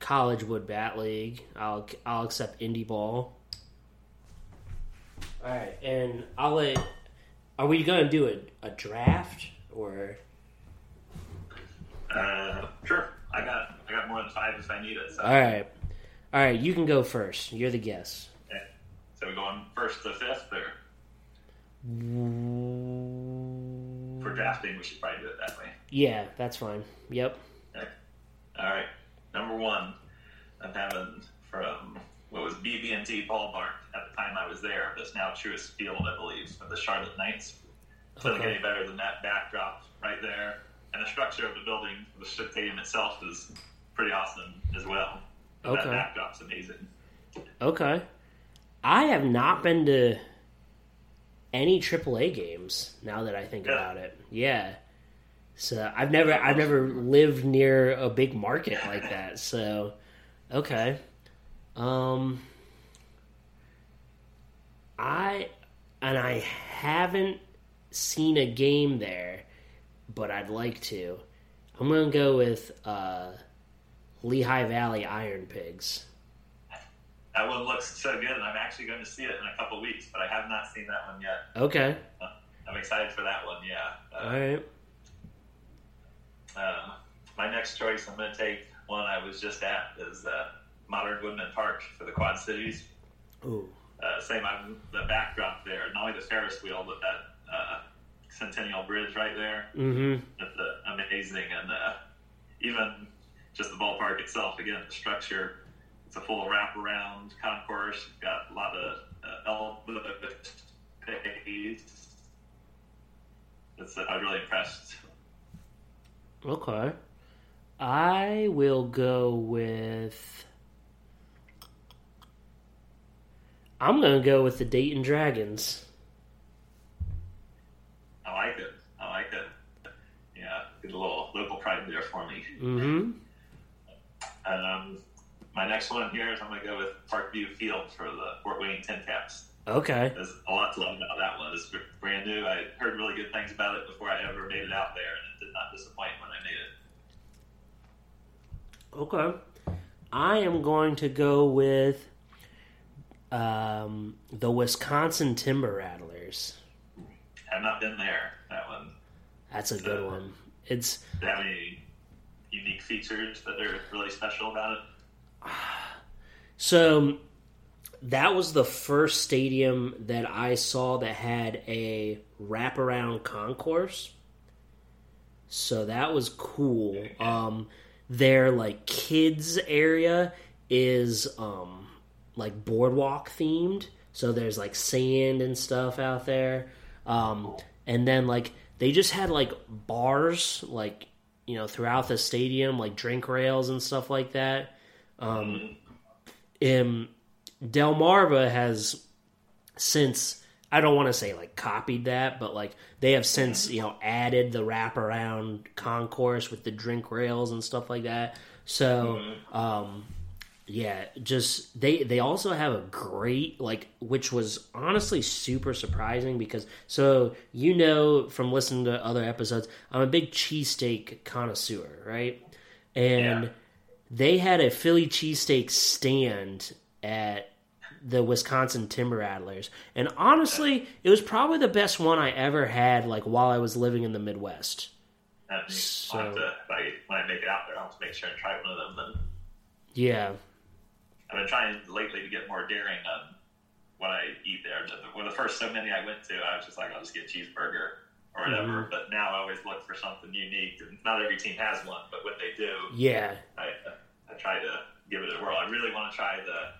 College Wood Bat League. I'll I'll accept Indie Ball. All right, and I'll let. Are we going to do a, a draft or? Uh, sure. I got got more than five if I need it. So, All right, all right. You can go first. You're the guest. okay. so we're going first to fifth, there. for drafting, we should probably do it that way. Yeah, that's fine. Yep. Okay. All right. Number one, I'm having from what was BB&T ballpark at the time I was there. That's now Truist Field, I believe, of the Charlotte Knights. Doesn't get any better than that backdrop right there, and the structure of the building, the stadium itself, is pretty awesome as well. Okay. That backdrop's amazing. Okay. I have not been to any AAA games now that I think Yeah. about it. Yeah. So I've never I've never lived near a big market like that. So okay. Um I and I haven't seen a game there, but I'd like to. I'm going to go with uh Lehigh Valley Iron Pigs. That one looks so good, and I'm actually going to see it in a couple weeks, but I have not seen that one yet. Okay. I'm excited for that one. Yeah. Uh, All right. Uh, my next choice, I'm going to take one I was just at, is uh, Modern Woodmen Park for the Quad Cities. Ooh. Uh, same on the backdrop there, not only the Ferris wheel, but that uh, Centennial Bridge right there. Mm-hmm. That's uh, amazing, and uh, even just the ballpark itself. Again, the structure. It's a full wraparound concourse. You've got a lot of uh, elevated space. It's, uh, I'm really impressed. Okay. I will go with. I'm going to go with the Dayton Dragons. I like it. I like it. Yeah, get a little local pride there for me. Mm-hmm. Um, my next one here is I'm going to go with Parkview Field for the Fort Wayne Tin Caps. Okay. There's a lot to love about that one. It's brand new. I heard really good things about it before I ever made it out there, and it did not disappoint when I made it. Okay. I am going to go with um, the Wisconsin Timber Rattlers. I've not been there. That one. That's a good one. It's Do they have any unique features that are really special about it? So that was the first stadium that I saw that had a wraparound concourse. So that was cool. Um, their like kids area is um, like boardwalk themed. So there's like sand and stuff out there. Um, and then like they just had like bars like you know throughout the stadium like drink rails and stuff like that. Um, um, Delmarva has since I don't want to say like copied that, but like they have since you know added the wraparound concourse with the drink rails and stuff like that. So, um, yeah, just they they also have a great like which was honestly super surprising because so you know from listening to other episodes, I'm a big cheesesteak connoisseur, right? And Yeah. they had a Philly cheesesteak stand at the Wisconsin Timber Rattlers. And honestly, it was probably the best one I ever had like while I was living in the Midwest. So- I'll have to, if I, when I make it out there, I'll have to make sure and try one of them. Then Yeah. I've been trying lately to get more daring on what I eat there. The, well, the first so many I went to, I was just like, I'll just get a cheeseburger or whatever. But now I always look for something unique, and not every team has one. But when they do, Yeah. I, I try to give it a whirl. I really want to try the,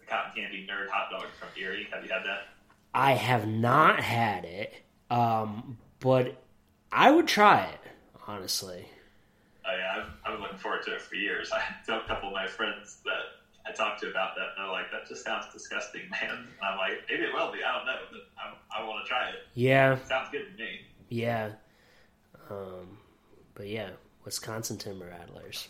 the cotton candy nerd hot dog from Erie. Have you had that? I have not had it. Um, but I would try it, honestly. Oh, yeah, I've, I've been looking forward to it for years. I told a couple of my friends that I talked to about that, and they're like, "That just sounds disgusting, man." And I'm like, "Maybe it will be. I don't know, but I, I want to try it. Yeah. sounds good to me." Yeah. Um, but yeah, Wisconsin Timber Rattlers.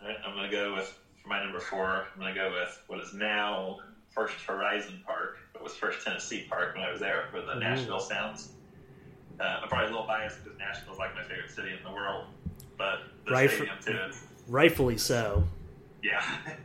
All right, I'm going to go with for my number four. I'm going to go with what is now First Horizon Park, but was First Tennessee Park when I was there for the Nashville Sounds. Uh, I'm probably a little biased because Nashville's like my favorite city in the world, but the Right stadium too. Rightfully so. yeah.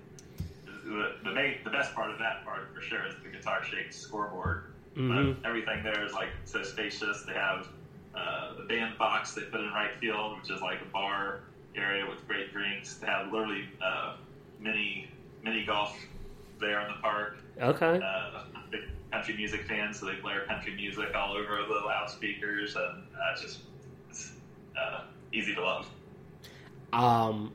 the, the, main, the best part of that part for sure is the guitar shaped scoreboard. Mhm. But everything there is like so spacious. They have uh, the bandbox they put in right field, which is like a bar area with great drinks. They have literally uh, mini mini golf there in the park. Okay. Uh, big country music fans, so they play country music all over the loudspeakers, and uh, it's just it's, uh, easy to love. Um,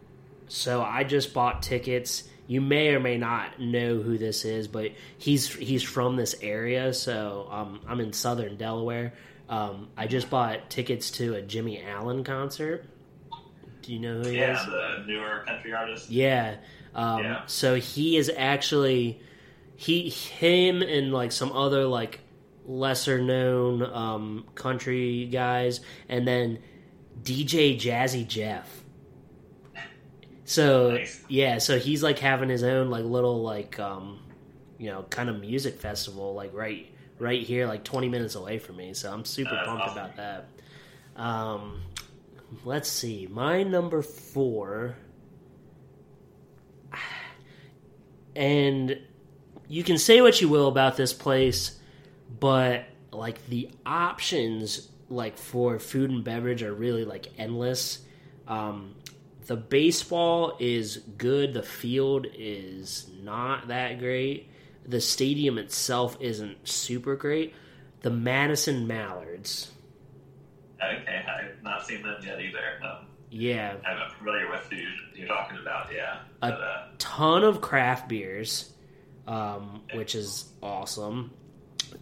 so I just bought tickets. You may or may not know who this is, but he's he's from this area. So um, I'm in Southern Delaware. Um, I just bought tickets to a Jimmy Allen concert. Do you know who he Yeah, is? the newer country artist. Yeah. Um, Yeah. So he is actually he him and like some other like lesser known um, country guys, and then DJ Jazzy Jeff. So Nice. yeah, so he's like having his own like little like um, you know kind of music festival like right right here like 20 minutes away from me. So I'm super That's pumped awesome. about that. Um, let's see, my number four and you can say what you will about this place, but like the options like for food and beverage are really like endless. Um, the baseball is good. The field is not that great. The stadium itself isn't super great. The Madison Mallards, Okay, I've not seen them yet either. No, yeah, I'm familiar with who you're talking about. Yeah, A- but, uh, ton of craft beers, um, which is awesome.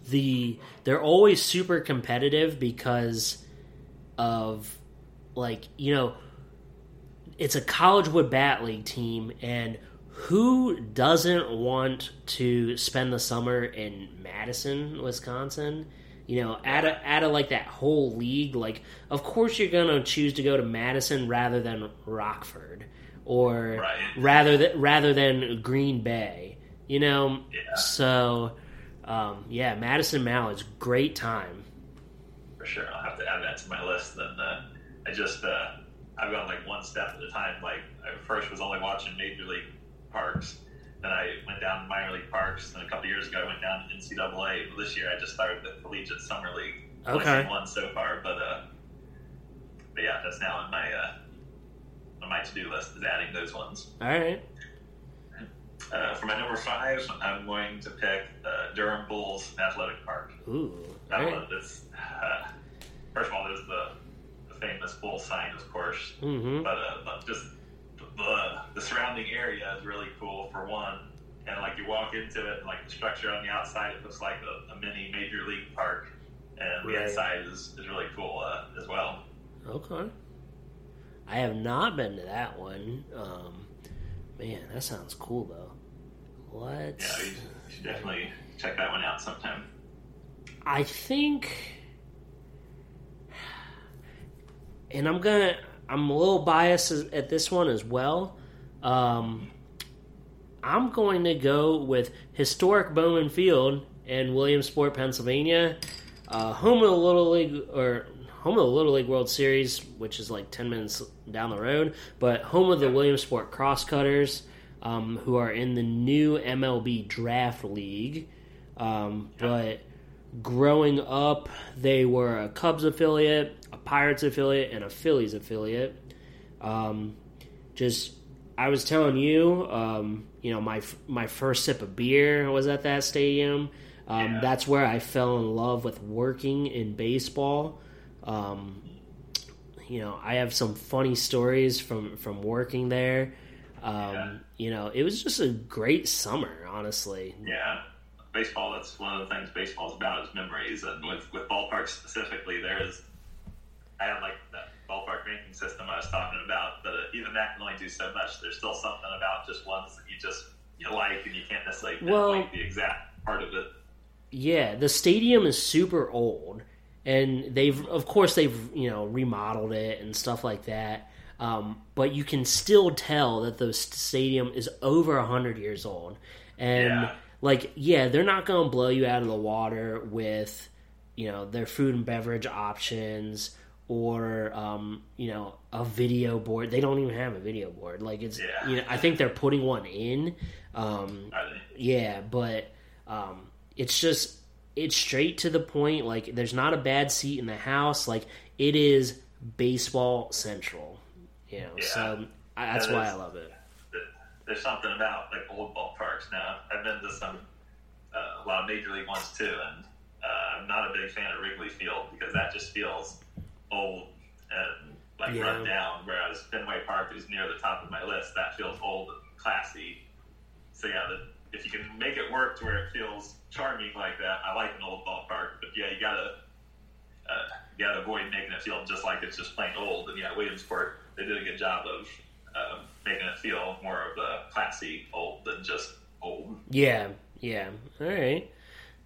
The they're always super competitive because of like you know it's a college wood bat league team and who doesn't want to spend the summer in Madison, Wisconsin? You know, out of out of like that whole league, like of course you're gonna choose to go to Madison rather than Rockford or Right. rather than rather than Green Bay. You know, Yeah. so um, yeah, Madison Mallards, great time. for sure, I'll have to add that to my list. Then uh, I just uh, I've gone like one step at a time. Like I first was only watching major league parks. Then I went down to minor league parks. Then a couple years ago, I went down to NCAA. This year, I just started the collegiate summer league. Only Okay. seen one so far, but uh, but yeah, that's now on my uh, on my to do list is adding those ones. All right, Uh, for my number five, I'm going to pick uh, Durham Bulls Athletic Park. ooh, That right. one is uh, first of all, there's the, the famous bull sign, of course, Mm-hmm. but, uh, but just the the surrounding area is really cool for one. And like you walk into it, and like the structure on the outside, it looks like a, a mini major league park, and the Right. inside is, is really cool uh, as well. Okay. I have not been to that one. Um, man, that sounds cool though. Let's. Yeah, you should definitely check that one out sometime. I think, and I'm gonna. I'm a little biased at this one as well. Um, I'm going to go with historic Bowman Field in Williamsport, Pennsylvania, uh, home of the Little League or home of the Little League World Series, which is like ten minutes down the road, but home of the Williamsport Crosscutters, um, who are in the new MLB Draft League. Um, but growing up, they were a Cubs affiliate, a Pirates affiliate, and a Phillies affiliate. Um, just, I was telling you, um, you know, my my first sip of beer was at that stadium. Um, Yeah. That's where I fell in love with working in baseball. Um, you know, I have some funny stories from from working there. Um, Yeah. You know, it was just a great summer, honestly. Yeah, baseball. That's one of the things baseball's about is memories, and with with ballparks specifically, there is. I have like that ballpark ranking system I was talking about, but uh, even that can only do so much. There's still something about just ones that you just you like, and you can't necessarily Well- the exact part of it. Yeah, the stadium is super old, and they've, of course, they've you know remodeled it and stuff like that. Um, but you can still tell that the stadium is over hundred years old, and Yeah. like, yeah, they're not going to blow you out of the water with, you know their food and beverage options or um, you know a video board. They don't even have a video board. Like it's Yeah. you know I think they're putting one in. Um, Are they? yeah, but um, it's just it's straight to the point. Like there's not a bad seat in the house. Like it is baseball central. You know, Yeah. so I, that's Yeah, why I love it. There's something about like old ballparks now. I've been to some uh, a lot of major league ones too, and uh, I'm not a big fan of Wrigley Field because that just feels old and like Yeah. run down. Whereas Fenway Park is near the top of my list. That feels old and classy. So yeah, the, if you can make it work to where it feels charming like that, I like an old ballpark. But yeah, you gotta uh, you gotta avoid making it feel just like it's just plain old. And yeah, Williamsport they did a good job of um, making it feel more of the classy old than just old. Yeah, yeah. All right.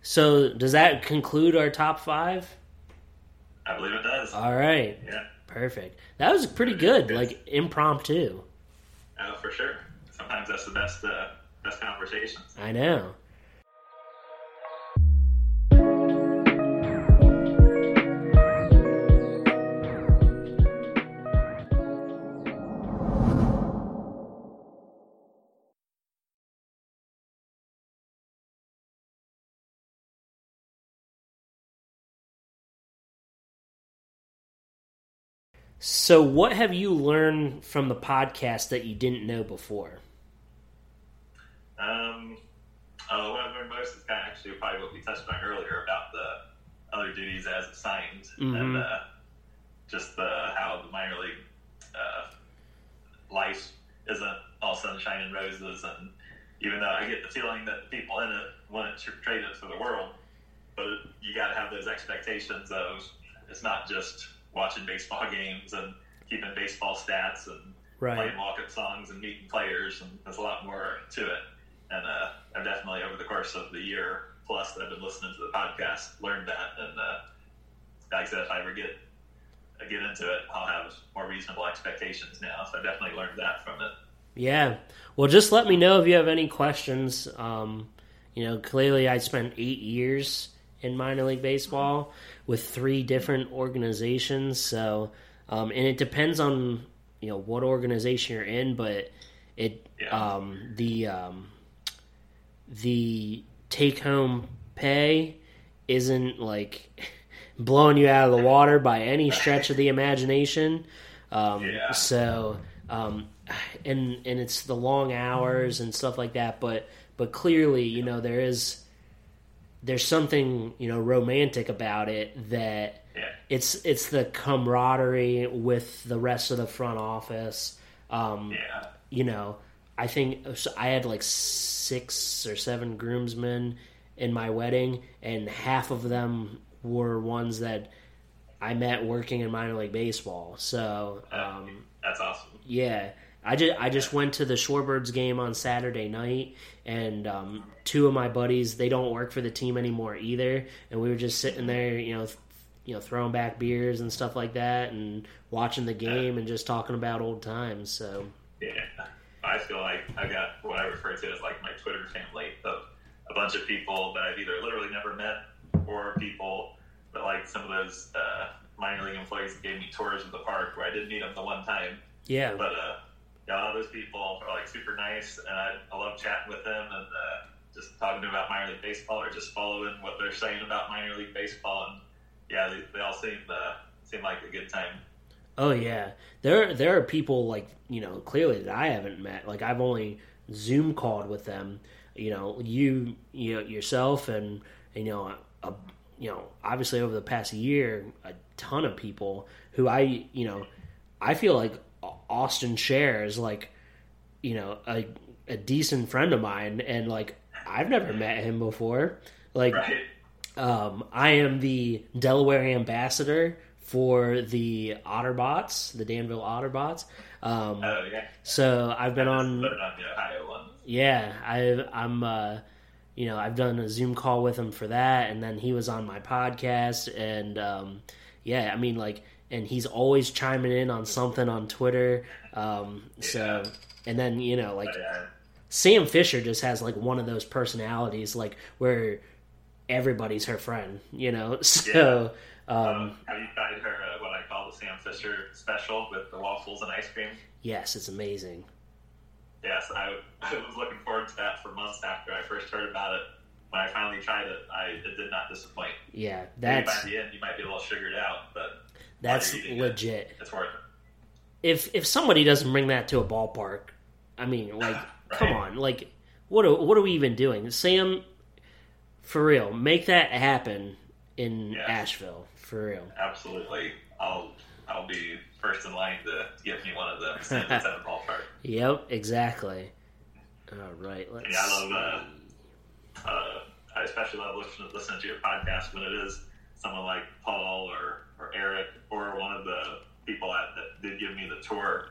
So does that conclude our top five? I believe it does. All right. yeah, Perfect. That was pretty good. Like impromptu. Oh, for sure. Sometimes that's the best uh, best conversations. I know. So, what have you learned from the podcast that you didn't know before? Um, uh, what I've learned most is kind of actually probably what we touched on earlier about the other duties as assigned Mhm. and uh, just the, how the minor league uh, life isn't all sunshine and roses. And even though I get the feeling that the people in it wouldn't tr- trade it for the world, but you got to have those expectations of it's not just watching baseball games and keeping baseball stats and Right. playing walk-up songs and meeting players, and there's a lot more to it. And uh, I've definitely, over the course of the year plus that I've been listening to the podcast, learned that. And uh, like I said, if I ever get uh, get into it, I'll have more reasonable expectations now. So I definitely learned that from it. Yeah. Well, just let me know if you have any questions. Um, you know, clearly I spent eight years in minor league baseball with three different organizations. So, um, and it depends on you know what organization you're in, but it Yeah. um, the um, the take home pay isn't like blowing you out of the water by any stretch of the imagination. Um, Yeah. So, um, and and it's the long hours and stuff like that. But but clearly, you know, there is there's something you know romantic about it that Yeah. it's it's the camaraderie with the rest of the front office. Um, Yeah. you know, I think I had like six or seven groomsmen in my wedding, and half of them were ones that I met working in minor league baseball. So, um, That's awesome. yeah, I just I just went to the Shorebirds game on Saturday night, and um, two of my buddies they don't work for the team anymore either, and we were just sitting there, you know, th- you know, throwing back beers and stuff like that, and watching the game and just talking about old times. So, Yeah. I feel like I got what I refer to as like my Twitter family of a bunch of people that I've either literally never met or people that like some of those uh, minor league employees that gave me tours of the park where I didn't meet them the one time. yeah, But uh, yeah, those people are like super nice, and I, I love chatting with them and uh, just talking about minor league baseball or just following what they're saying about minor league baseball. And yeah, they, they all seem uh, seem like a good time. Oh yeah, there there are people like you know clearly that I haven't met. Like I've only Zoom called with them. You know, you you know, yourself and you know a, you know obviously over the past year a ton of people who I you know I feel like Austin shares like you know a a decent friend of mine and like I've never met him before. Like Right? um, I am the Delaware ambassador for the Otterbots, the Danville Otterbots. Um, Oh yeah. so I've been on, But not the Ohio one. yeah, I, I'm, uh, you know, I've done a Zoom call with him for that, and then he was on my podcast, and um, yeah, I mean, like, and he's always chiming in on something on Twitter. Um, so, and then you know, like, uh, Sam Fisher just has like one of those personalities, like where everybody's her friend, you know. So um, Um, have you tried her uh, what I call the Sam Fisher special with the waffles and ice cream? yes, it's amazing. Yes, I, I was looking forward to that for months after I first heard about it. When I finally tried it, I it did not disappoint. Yeah, Maybe that's by the end you might be a little sugared out, but that's it, legit. it's worth it. If if somebody doesn't bring that to a ballpark, I mean, like, come on, like, what are, what are we even doing, Sam? For real, make that happen in Yeah. Asheville. For real. Absolutely, I'll I'll be first in line to give me one of them. At the ballpark. Yep, exactly. All right, let's. Yeah, I love uh, uh, I especially love listening, listening to your podcast when it is someone like Paul or, or Eric or one of the people that, that did give me the tour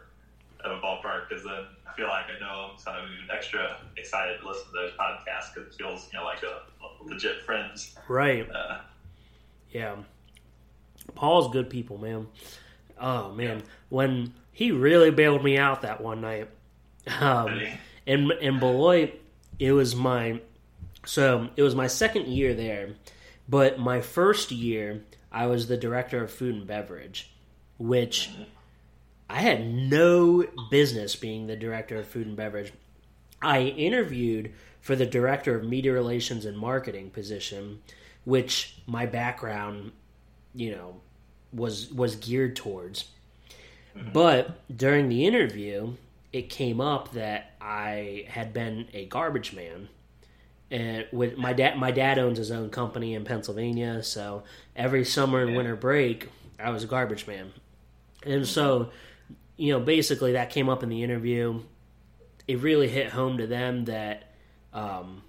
of a ballpark because then I feel like I know them, so I'm even extra excited to listen to those podcasts because it feels you know like a, legit friends. Right. Uh, Yeah. Paul's good people, man. Oh man, when he really bailed me out that one night, um, in Beloit, it was my so it was my second year there, but my first year I was the director of food and beverage, which I had no business being the director of food and beverage. I interviewed for the director of media relations and marketing position, which my background, you know, was was geared towards. Mm-hmm. But during the interview, it came up that I had been a garbage man. And with my dad, my dad owns his own company in Pennsylvania, so every summer and winter break, I was a garbage man. And so, you know, basically that came up in the interview. It really hit home to them that um,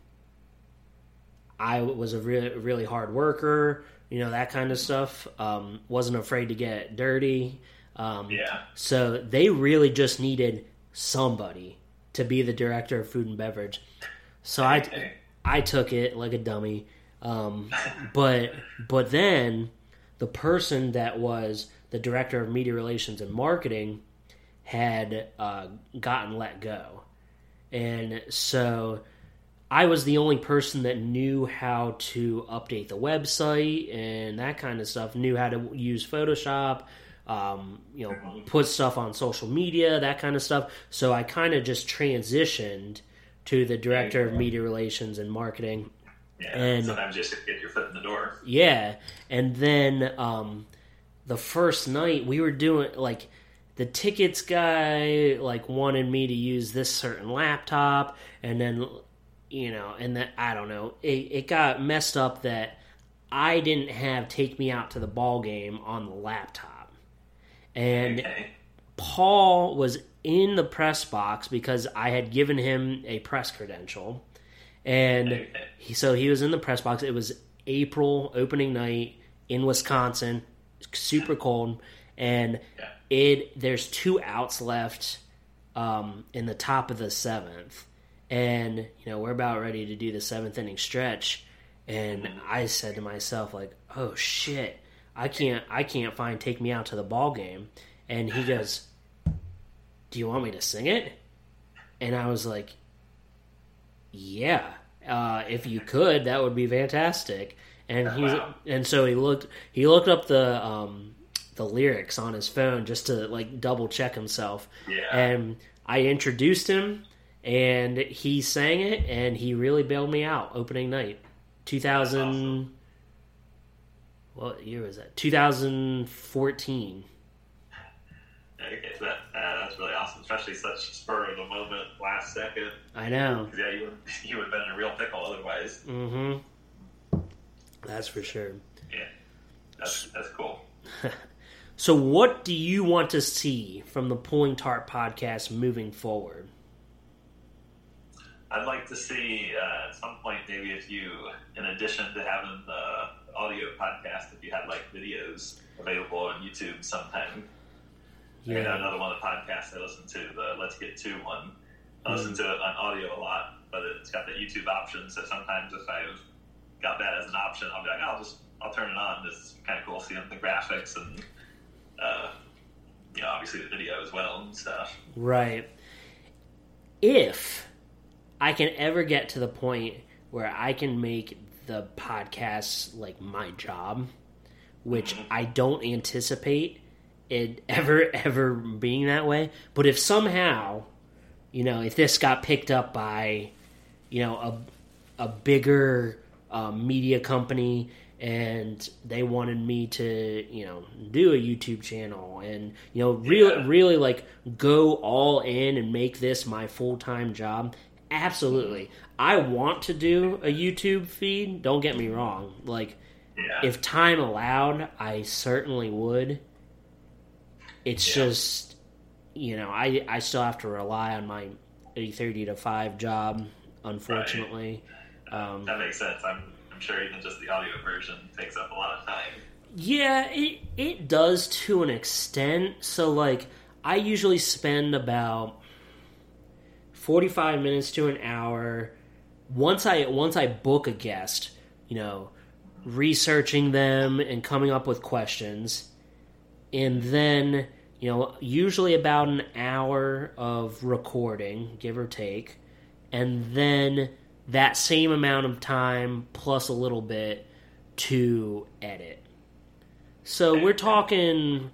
I was a really, really hard worker, you know, that kind of stuff. Um, wasn't afraid to get dirty. Um, yeah, so they really just needed somebody to be the director of food and beverage. So I. I took it like a dummy. Um, but but then the person that was the director of media relations and marketing had uh, gotten let go, and so I was the only person that knew how to update the website and that kind of stuff. Knew how to use Photoshop, um, you know, put stuff on social media, that kind of stuff. So I kind of just transitioned to the director of media relations and marketing. yeah. And- Sometimes just to get your foot in the door. Yeah, and then um, the first night we were doing like the tickets guy like wanted me to use this certain laptop, and then you know, and then I don't know, it, it got messed up that I didn't have take me out to the ball game on the laptop, and Okay. Paul was in the press box because I had given him a press credential, and he, so he was in the press box. It was April opening night in Wisconsin, super cold, and it there's two outs left um, in the top of the seventh, and you know we're about ready to do the seventh inning stretch, and I said to myself like, oh shit, I can't I can't find take me out to the ball game, and he goes, do you want me to sing it? And I was like, yeah, uh, if you could, that would be fantastic. And he Wow. and so he looked he looked up the um, the lyrics on his phone just to like double check himself. Yeah. And I introduced him, and he sang it, and he really bailed me out opening night, two thousand. awesome. What year was that? Two thousand fourteen. Okay, that, uh, that's really awesome, especially such spur of the moment, last second. I know. yeah, you would, you would have been in a real pickle otherwise. Mm-hmm. That's for sure. Yeah, that's that's cool. So, what do you want to see from the Pulling Tarp podcast moving forward? I'd like to see uh, at some point maybe if you, in addition to having the audio podcast, if you had like videos available on YouTube sometime. I mean, another one of the podcasts I listen to, the Let's Get To one. I listen to it on audio a lot, but it's got the YouTube option. So sometimes if I've got that as an option, I'll be like, I'll just I'll turn it on. It's kind of cool seeing the graphics and uh, you know obviously the video as well and stuff. Right. If I can ever get to the point where I can make the podcast like my job, which I don't anticipate it ever ever being that way. But if somehow, you know, if this got picked up by, you know, a a bigger um, media company and they wanted me to, you know, do a YouTube channel and you know, really Yeah. really like go all in and make this my full time job. Absolutely. I want to do a YouTube feed, don't get me wrong. Like Yeah. if time allowed, I certainly would. It's Yeah. just, you know, I I still have to rely on my eight thirty to five job, unfortunately. Um, that makes sense. I'm, I'm sure even just the audio version takes up a lot of time. yeah, it it does to an extent. So like, I usually spend about forty five minutes to an hour. Once I once I book a guest, you know, researching them and coming up with questions. And then, you know, usually about an hour of recording, give or take. And then that same amount of time plus a little bit to edit. So we're talking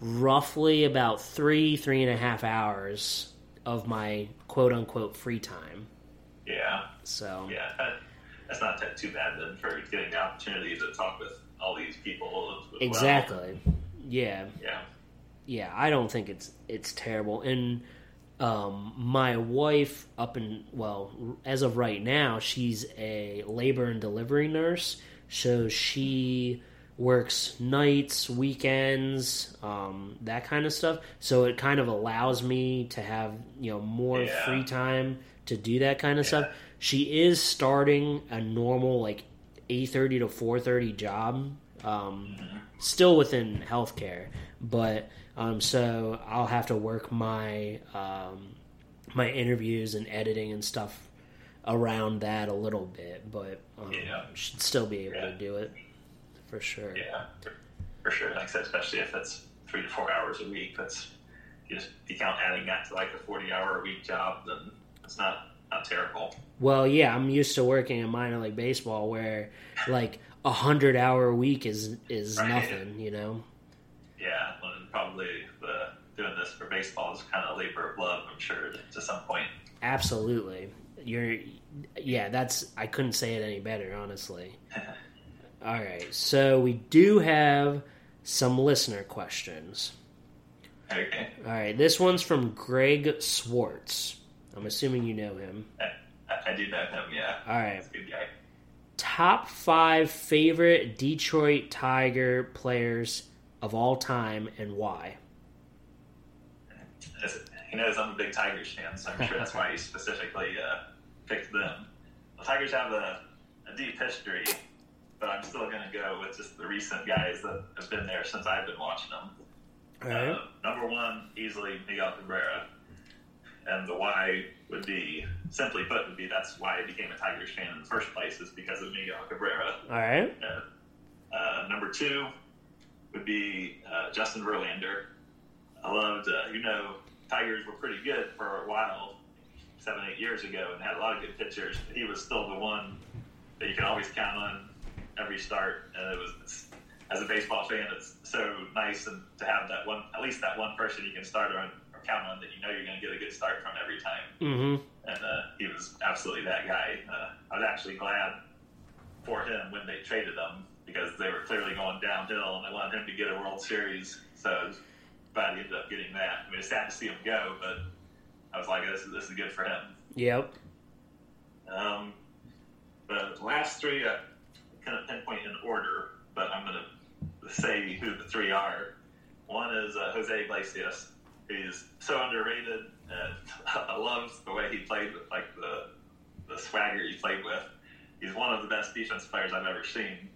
roughly about three, three and a half hours of my quote unquote free time. Yeah. So Yeah. That's not too bad then for getting the opportunity to talk with all these people. exactly well. Yeah. Yeah. yeah, I don't think it's it's terrible. And um, my wife, up in well, as of right now, she's a labor and delivery nurse. So she works nights, weekends, um, that kind of stuff. So it kind of allows me to have you know more Yeah. free time to do that kind of Yeah. stuff. She is starting a normal like eight thirty to four thirty job. Um, still within healthcare, but um, so I'll have to work my um, my interviews and editing and stuff around that a little bit, but um, Yeah. should still be able Yeah. to do it for sure. Yeah. For, for sure. Like I said, especially if it's three to four hours a week, that's you just you count adding that to like a forty hour a week job, then it's not not terrible. Well, yeah, I'm used to working in minor league baseball where like a hundred hour week is is Right. nothing, you know. Yeah, and probably the doing this for baseball is kind of labor of love. I'm sure to some point. Absolutely. You're yeah, that's I couldn't say it any better, honestly. All right. So we do have some listener questions. Okay. All right. This one's from Greg Swartz. I'm assuming you know him. I, I do know him. Yeah. All right. He's a good guy. Top 5 favorite Detroit Tiger players of all time and why? As- He knows I'm a big Tigers fan, so I'm sure that's why he specifically uh, picked them. The Tigers have a, a deep history, but I'm still going to go with just the recent guys that have been there since I've been watching them. Right. Uh, number one, easily Miguel Cabrera. And the why would be, simply put, would be that's why I became a Tigers fan in the first place, is because of Miguel Cabrera. All right. Uh, uh, number two would be uh, Justin Verlander. I loved, uh, you know, Tigers were pretty good for a while, seven, eight years ago, and had a lot of good pitchers. But he was still the one that you can always count on every start. And it was, as a baseball fan, it's so nice and to have that one, at least that one person you can start on count on that you know you're going to get a good start from every time Mhm. and uh, he was absolutely that guy. Uh, I was actually glad for him when they traded him because they were clearly going downhill and they wanted him to get a World Series. So I was glad he ended up getting that. I mean, it's sad to see him go, but I was like, this is, this is good for him. Yep. Um, the last three, I couldn't pinpoint in order, but I'm going to say who the three are. One is uh, Jose Iglesias. He's so underrated, and I love the way he played with like the the swagger he played with. He's one of the best defense players I've ever seen,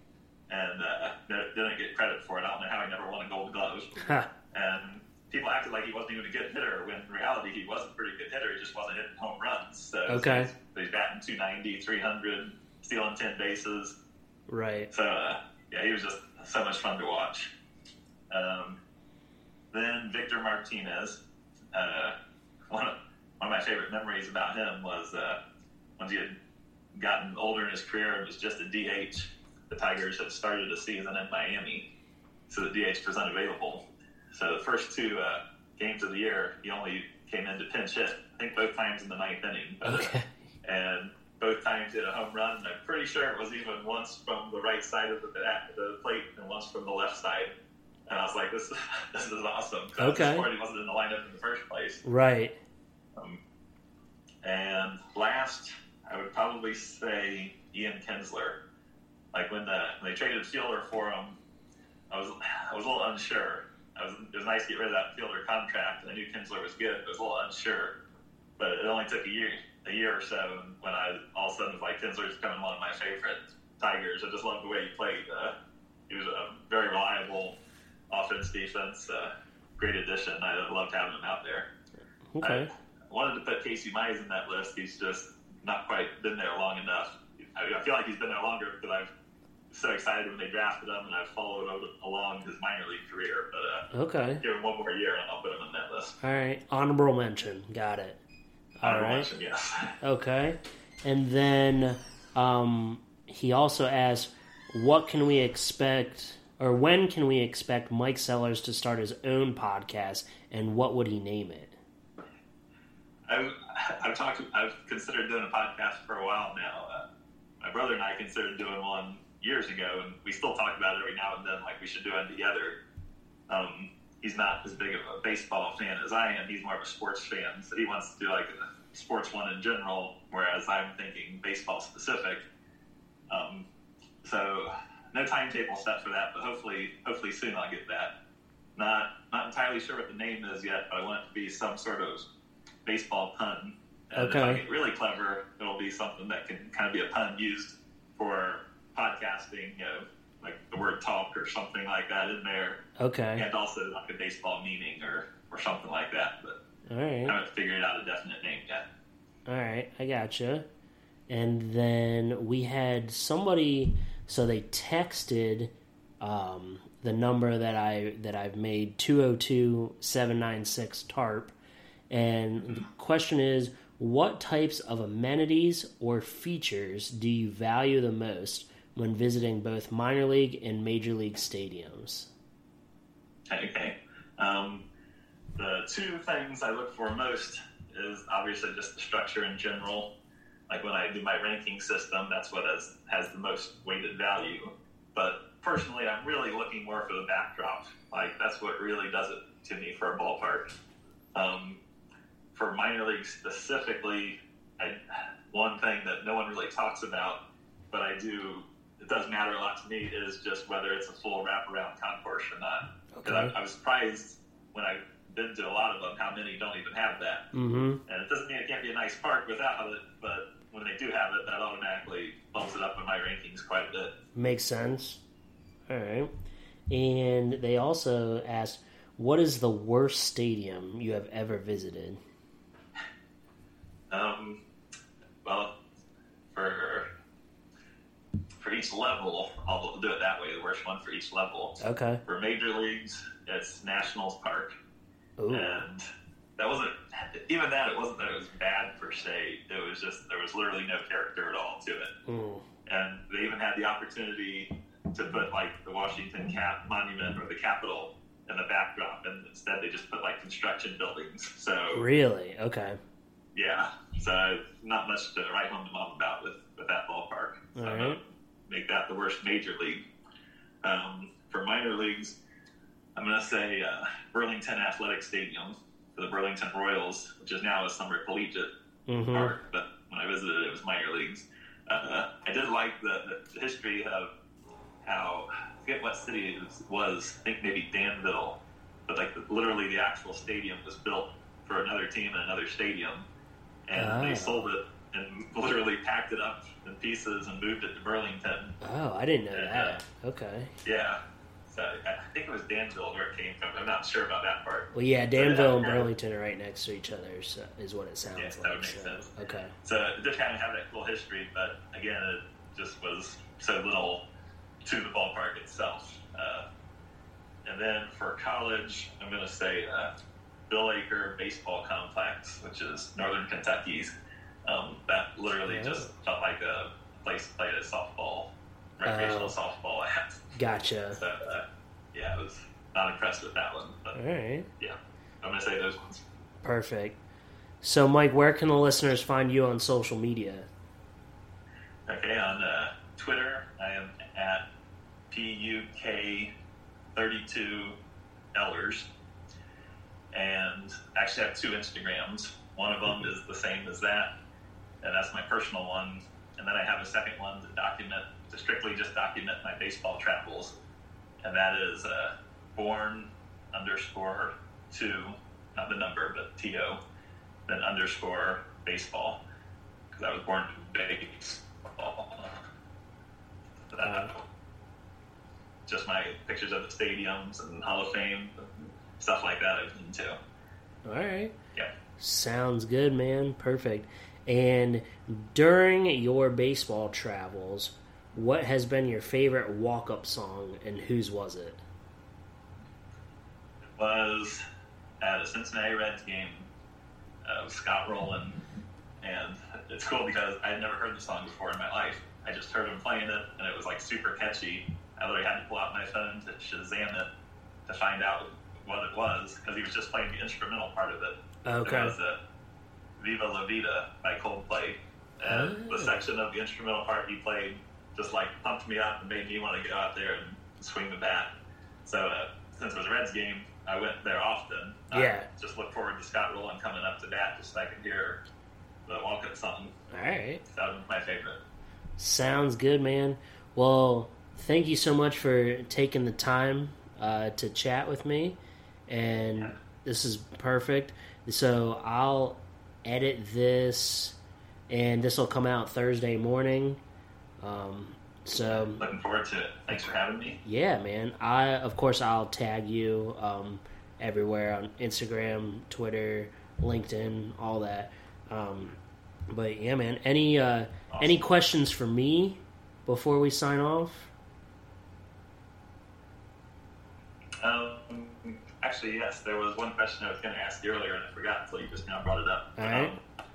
and uh, didn't get credit for it. I don't know how he never won a Gold Glove. And people acted like he wasn't even a good hitter when in reality he was a pretty good hitter. He just wasn't hitting home runs. So Okay. he's, he's batting 290, 300, stealing 10 bases. Right. So uh, yeah, he was just so much fun to watch. Um, then Victor Martinez. Uh, one of one of my favorite memories about him was uh, once he had gotten older in his career and was just a DH, the Tigers had started a season in Miami, so the DH was unavailable. So the first two uh, games of the year, he only came in to pinch hit. I think both times in the ninth inning. Okay. And both times hit a home run. And I'm pretty sure it was even once from the right side of the, the plate and once from the left side. And I was like, this, this is awesome. 'cause I was Okay. disappointed he wasn't in the lineup in the first place. Right. Um, and last, I would probably say Ian Kinsler. Like when, the, when they traded Fielder for him, I was I was a little unsure. I was, it was nice to get rid of that Fielder contract. I knew Kinsler was good, but I was a little unsure. But it only took a year a year or so when I all of a sudden was like Kinsler's becoming one of my favorite Tigers. I just loved the way he played. Uh, he was a very reliable offense defense. Uh, great addition. I loved having him out there. Okay. I wanted to put Casey Mize in that list. He's just not quite been there long enough. I, I feel like he's been there longer because I've so excited when they drafted him, and I've followed along his minor league career. But uh, Okay. give him one more year, and I'll put him in that list. All right. Honorable mention. Got it. All Honorable right. mention, yes. Okay. And then um, he also asked, what can we expect, or when can we expect Mike Sellers to start his own podcast, and what would he name it? I've, I've talked. I've considered doing a podcast for a while now. Uh, my brother and I considered doing one years ago, and we still talk about it every now and then, like we should do one together. Um, he's not as big of a baseball fan as I am. He's more of a sports fan, so he wants to do like a sports one in general, whereas I'm thinking baseball specific. Um, so no timetable set for that, but hopefully, hopefully soon I'll get that. Not not entirely sure what the name is yet, but I want it to be some sort of baseball pun. And if I get really clever, it'll be something that can kind of be a pun used for podcasting, you know, like the word talk or something like that in there, Okay. and also like a baseball meaning or, or something like that. But All I haven't figured out a definite name yet. All right. I gotcha. And then we had somebody, so they texted um, the number that I that I've made 202-796 tarp and the question is what types of amenities or features do you value the most when visiting both minor league and major league stadiums Okay. Um, the two things I look for most is obviously just the structure in general. Like when I do my ranking system, that's what has, has the most weighted value. But personally, I'm really looking more for the backdrop. Like that's what really does it to me for a ballpark. Um, for minor league specifically, I, one thing that no one really talks about, but I do, it does matter a lot to me, is just whether it's a full wraparound concourse or not. Because Okay. I, I was surprised when I've been to a lot of them how many don't even have that. mm-hmm And it doesn't mean it can't be a nice park without it, but when they do have it, that automatically bumps it up in my rankings quite a bit. makes sense all right and they also asked what is the worst stadium you have ever visited Um, well, for for each level, I'll do it that way. The worst one for each level. okay For major leagues, it's Nationals Park, Ooh. and that wasn't even that. It wasn't that it was bad per se. It was just there was literally no character at all to it. Mm. and they even had the opportunity to put like the Washington Cap Monument or the Capitol in the backdrop, and instead they just put like construction buildings. So really okay yeah, so not much to write home to mom about with, with that ballpark. So right. make that the worst major league. Um, for minor leagues, I'm going to say uh, Burlington Athletic Stadium for the Burlington Royals, which is now a summer collegiate hmm park, but when I visited, it was minor leagues. Uh, I did like the, the history of how I forget what city it was, was. I think maybe Danville, but like the, literally the actual stadium was built for another team in another stadium, and Ah. they sold it and literally packed it up in pieces and moved it to Burlington. oh i didn't know Yeah. that okay Yeah. So I think it was Danville where it came from. I'm not sure about that part. well yeah danville and burlington are right next to each other so, is what it sounds Yeah, that like would make so, sense. okay So it did kind of have that cool history, but again, it just was so little to the ballpark itself. Uh, and then for college, I'm going to say uh, Bill Aker Baseball Complex, which is Northern Kentucky's. Um, that literally Yeah. just felt like a place to play a softball, recreational Oh. softball at. Gotcha. So, uh, yeah, I was not impressed with that one. But All right. yeah, I'm going to say those ones. Perfect. So, Mike, where can the listeners find you on social media? Okay, on uh, Twitter, I am at PUK32Ellers. And I actually, I have two Instagrams. One of them is the same as that, and that's my personal one. And then I have a second one to document, to strictly just document my baseball travels. And that is uh, born underscore two, not the number, but TO, then underscore baseball. Because I was born to baseball. Uh, just my pictures of the stadiums and Hall of Fame, stuff like that I've been to. All right. Yeah. Sounds good, man. Perfect. And during your baseball travels, what has been your favorite walk up song and whose was it? It was at a Cincinnati Reds game uh, with Scott Rolen, and it's cool because I had never heard the song before in my life. I just heard him playing it, and it was like super catchy. I literally had to pull out my phone to Shazam it to find out what it was because he was just playing the instrumental part of it. Okay. It was uh, "Viva La Vida" by Coldplay, and Oh. the section of the instrumental part he played just like pumped me up and made me want to go out there and swing the bat. So uh, since it was a Reds game, I went there often. Yeah. I just look forward to Scott Rolen coming up to bat just so I could hear the walk-up song. All right. That was my favorite. Sounds good, man. Well, thank you so much for taking the time uh, to chat with me. And Yeah. this is perfect. So I'll edit this, and this will come out Thursday morning. Um, so Looking forward to it. Thanks for having me. yeah, man. I of course I'll tag you um, everywhere on Instagram, Twitter, LinkedIn, all that. Um, but yeah, man. Any uh, any questions for me before we sign off? Um, actually, yes, there was one question I was going to ask you earlier and I forgot until you just now brought it up. All right. Um,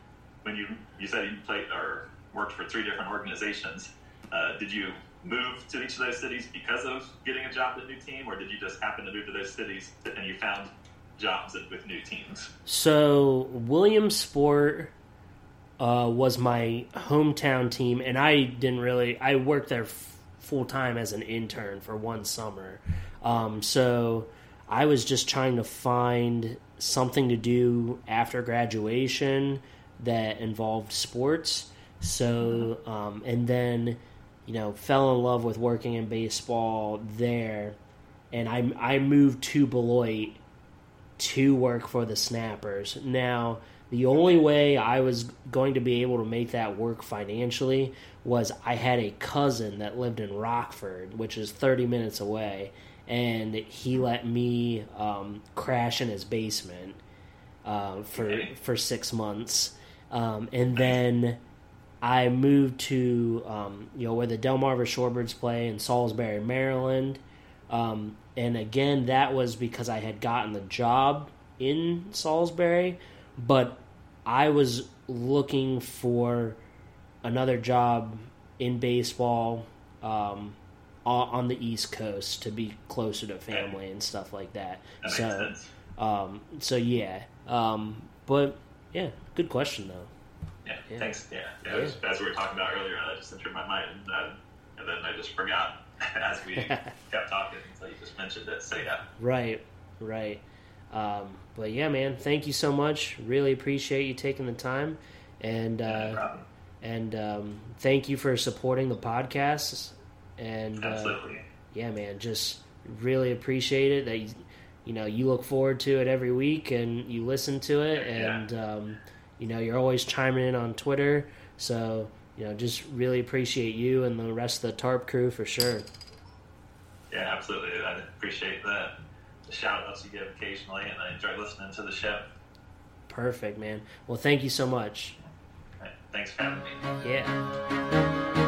when you you said you played or worked for three different organizations, uh, did you move to each of those cities because of getting a job at a new team, or did you just happen to move to those cities and you found jobs with new teams? So Williamsport uh, was my hometown team, and I didn't really. I worked there f- full time as an intern for one summer. Um, so I was just trying to find something to do after graduation that involved sports. So um, and then you know fell in love with working in baseball there, and I I moved to Beloit to work for the Snappers. Now, the only way I was going to be able to make that work financially was I had a cousin that lived in Rockford, which is 30 minutes away, and he let me um, crash in his basement uh, for for six months, um, and then. I moved to um, you know where the Delmarva Shorebirds play in Salisbury, Maryland, um, and again that was because I had gotten the job in Salisbury, but I was looking for another job in baseball um, on the East Coast to be closer to family and stuff like that. That so, um, so yeah, um, but yeah, good question though. Yeah, yeah. thanks. Yeah, yeah, As, as we were talking about earlier, that just entered my mind, and, uh, and then I just forgot as we kept talking until you just mentioned it. So yeah, Right, right. Um, but yeah, man, thank you so much. Really appreciate you taking the time, and uh, problem. and um, thank you for supporting the podcast. And uh, yeah, man, just really appreciate it that you, you know you look forward to it every week and you listen to it, Yeah. and um, you know you're always chiming in on Twitter. So you know, just really appreciate you and the rest of the Tarp crew for sure. Yeah, absolutely. I appreciate the, the shout outs you give occasionally, and I enjoy listening to the show. Perfect, man. Well, thank you so much. Right, Thanks for having me. Yeah.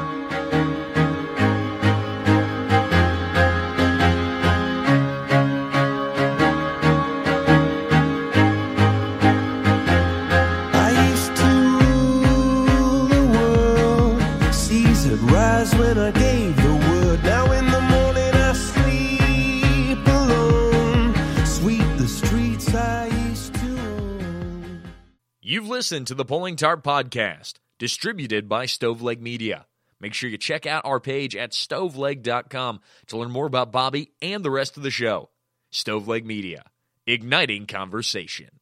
You've listened to the Pulling Tarp Podcast, distributed by Stoveleg Media. Make sure you check out our page at stoveleg.com to learn more about Bobby and the rest of the show. Stoveleg Media, igniting conversation.